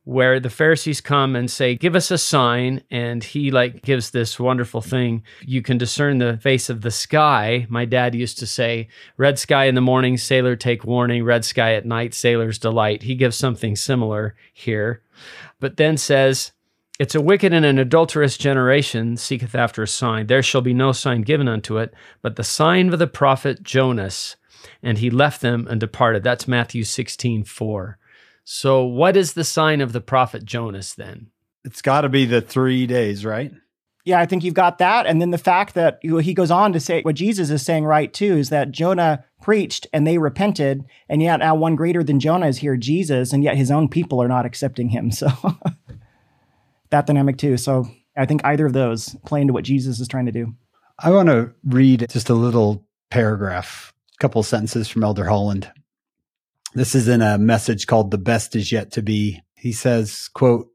where the Pharisees come and say, "Give us a sign," and he like gives this wonderful thing. You can discern the face of the sky. My dad used to say, "Red sky in the morning, sailor take warning. Red sky at night, sailor's delight." He gives something similar here, but then says, "It's a wicked and an adulterous generation seeketh after a sign. There shall be no sign given unto it, but the sign of the prophet Jonas." and he left them and departed. That's Matthew 16, 4. So, what is the sign of the prophet Jonas then? It's got to be the three days, right? Yeah, I think you've got that. And then the fact that he goes on to say what Jesus is saying right too is that Jonah preached and they repented. And yet now one greater than Jonah is here, Jesus, and yet his own people are not accepting him. *laughs* So that dynamic too. So I think either of those play into what Jesus is trying to do. I want to read just a little paragraph a couple sentences from Elder Holland. This is in a message called The Best Is Yet to Be. He says, quote,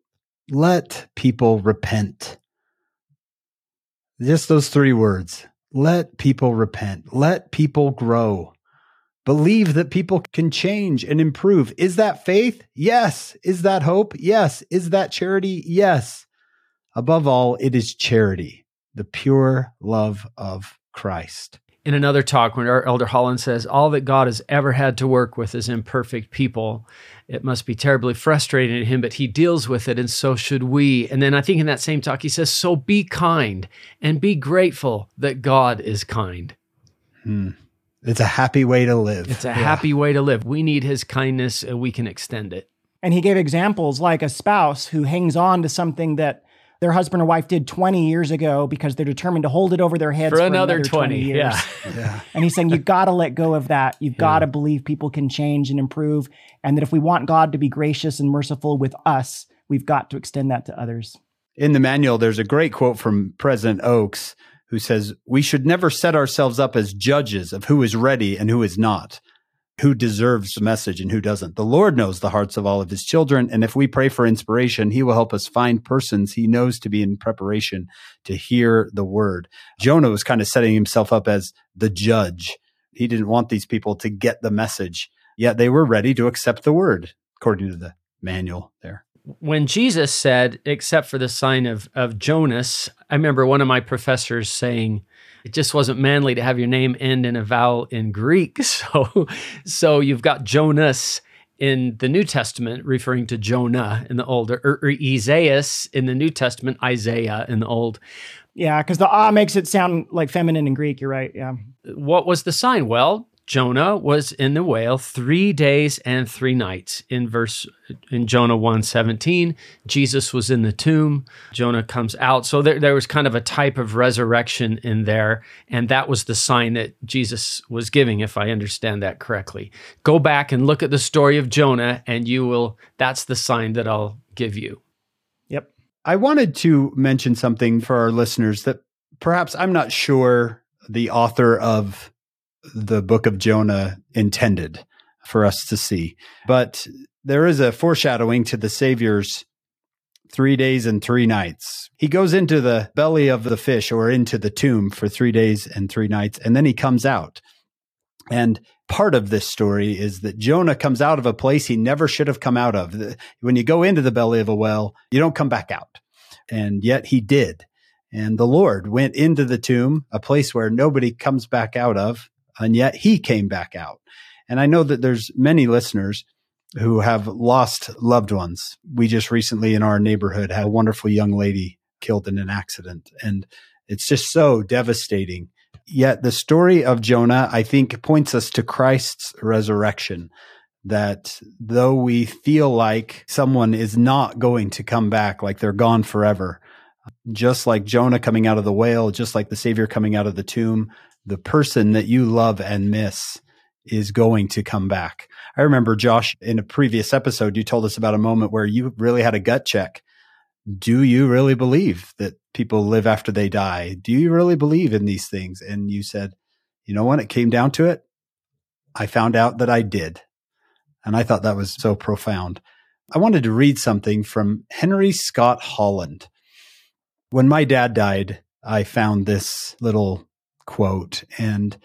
let people repent. Just those three words. Let people repent. Let people grow. Believe that people can change and improve. Is that faith? Yes. Is that hope? Yes. Is that charity? Yes. Above all, it is charity, the pure love of Christ in another talk when our elder Holland says all that God has ever had to work with is imperfect people. It must be terribly frustrating to him, but he deals with it, and so should we. And then I think in that same talk, he says, So be kind and be grateful that God is kind. Hmm. It's a happy way to live. It's a yeah. happy way to live. We need his kindness, and we can extend it. And he gave examples like a spouse who hangs on to something that their husband or wife did 20 years ago because they're determined to hold it over their heads for, for another, another 20, 20 years. Yeah. *laughs* yeah. And he's saying, you got to let go of that. You've yeah. got to believe people can change and improve. And that if we want God to be gracious and merciful with us, we've got to extend that to others. In the manual, there's a great quote from President Oaks who says, We should never set ourselves up as judges of who is ready and who is not who deserves the message and who doesn't. The Lord knows the hearts of all of his children. And if we pray for inspiration, he will help us find persons he knows to be in preparation to hear the word. Jonah was kind of setting himself up as the judge. He didn't want these people to get the message, yet they were ready to accept the word, according to the manual there. When Jesus said, except for the sign of, of Jonas, I remember one of my professors saying, it just wasn't manly to have your name end in a vowel in Greek. *laughs* So, so you've got Jonas in the New Testament referring to Jonah in the Old, or, or Isaiah in the New Testament, Isaiah in the Old. Yeah, because the ah makes it sound like feminine in Greek. You're right. Yeah. What was the sign? Well, Jonah was in the whale three days and three nights. In verse in Jonah 1:17, Jesus was in the tomb. Jonah comes out. So there, there was kind of a type of resurrection in there. And that was the sign that Jesus was giving, if I understand that correctly. Go back and look at the story of Jonah, and you will, that's the sign that I'll give you. Yep. I wanted to mention something for our listeners that perhaps I'm not sure the author of the book of Jonah intended for us to see. But there is a foreshadowing to the Savior's three days and three nights. He goes into the belly of the fish or into the tomb for three days and three nights, and then he comes out. And part of this story is that Jonah comes out of a place he never should have come out of. When you go into the belly of a well, you don't come back out. And yet he did. And the Lord went into the tomb, a place where nobody comes back out of, and yet he came back out. And I know that there's many listeners who have lost loved ones. We just recently in our neighborhood had a wonderful young lady killed in an accident. And it's just so devastating. Yet the story of Jonah, I think, points us to Christ's resurrection. That though we feel like someone is not going to come back, like they're gone forever, just like Jonah coming out of the whale, just like the Savior coming out of the tomb, the person that you love and miss is going to come back. I remember, Josh, in a previous episode, you told us about a moment where you really had a gut check. Do you really believe that people live after they die? Do you really believe in these things? And you said, you know, when it came down to it, I found out that I did. And I thought that was so profound. I wanted to read something from Henry Scott Holland. When my dad died, I found this little quote and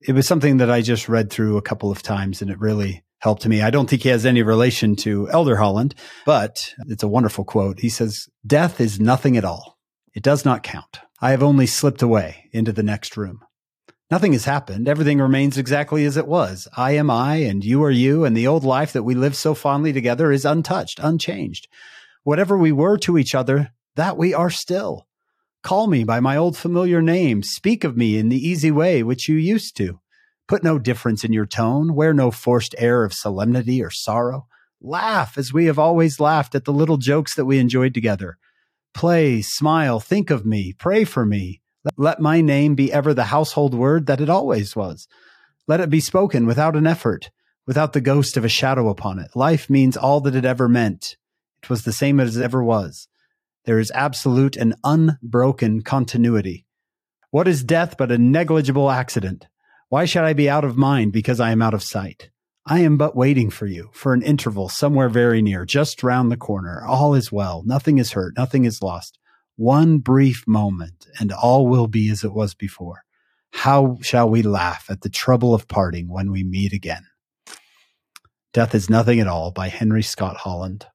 it was something that I just read through a couple of times and it really helped me. I don't think he has any relation to Elder Holland, but it's a wonderful quote. He says, Death is nothing at all. It does not count. I have only slipped away into the next room. Nothing has happened. Everything remains exactly as it was. I am I, and you are you, and the old life that we lived so fondly together is untouched, unchanged. Whatever we were to each other, that we are still. Call me by my old familiar name. Speak of me in the easy way which you used to. Put no difference in your tone. Wear no forced air of solemnity or sorrow. Laugh as we have always laughed at the little jokes that we enjoyed together. Play, smile, think of me, pray for me. Let my name be ever the household word that it always was. Let it be spoken without an effort, without the ghost of a shadow upon it. Life means all that it ever meant. It was the same as it ever was. There is absolute and unbroken continuity. What is death but a negligible accident? Why should I be out of mind because I am out of sight? I am but waiting for you for an interval somewhere very near, just round the corner. All is well. Nothing is hurt. Nothing is lost. One brief moment, and all will be as it was before. How shall we laugh at the trouble of parting when we meet again? Death is Nothing at All by Henry Scott Holland.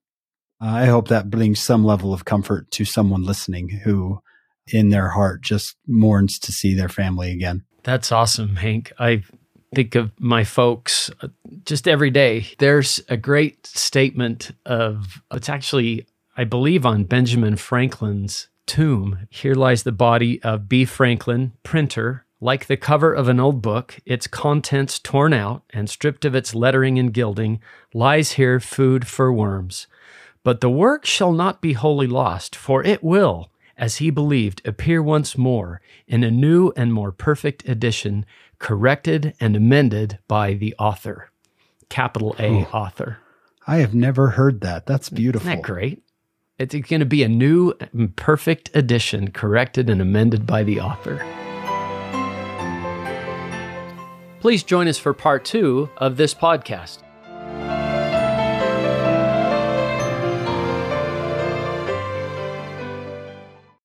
I hope that brings some level of comfort to someone listening who, in their heart, just mourns to see their family again. That's awesome, Hank. I think of my folks uh, just every day. There's a great statement of it's actually I believe, on Benjamin Franklin's tomb. Here lies the body of B. Franklin, printer. Like the cover of an old book, its contents torn out and stripped of its lettering and gilding, lies here food for worms. But the work shall not be wholly lost, for it will, as he believed, appear once more in a new and more perfect edition, corrected and amended by the author. Capital A oh, author. I have never heard that. That's beautiful. Isn't that great? It's going to be a new, mm, perfect edition, corrected and amended by the author. Please join us for part two of this podcast.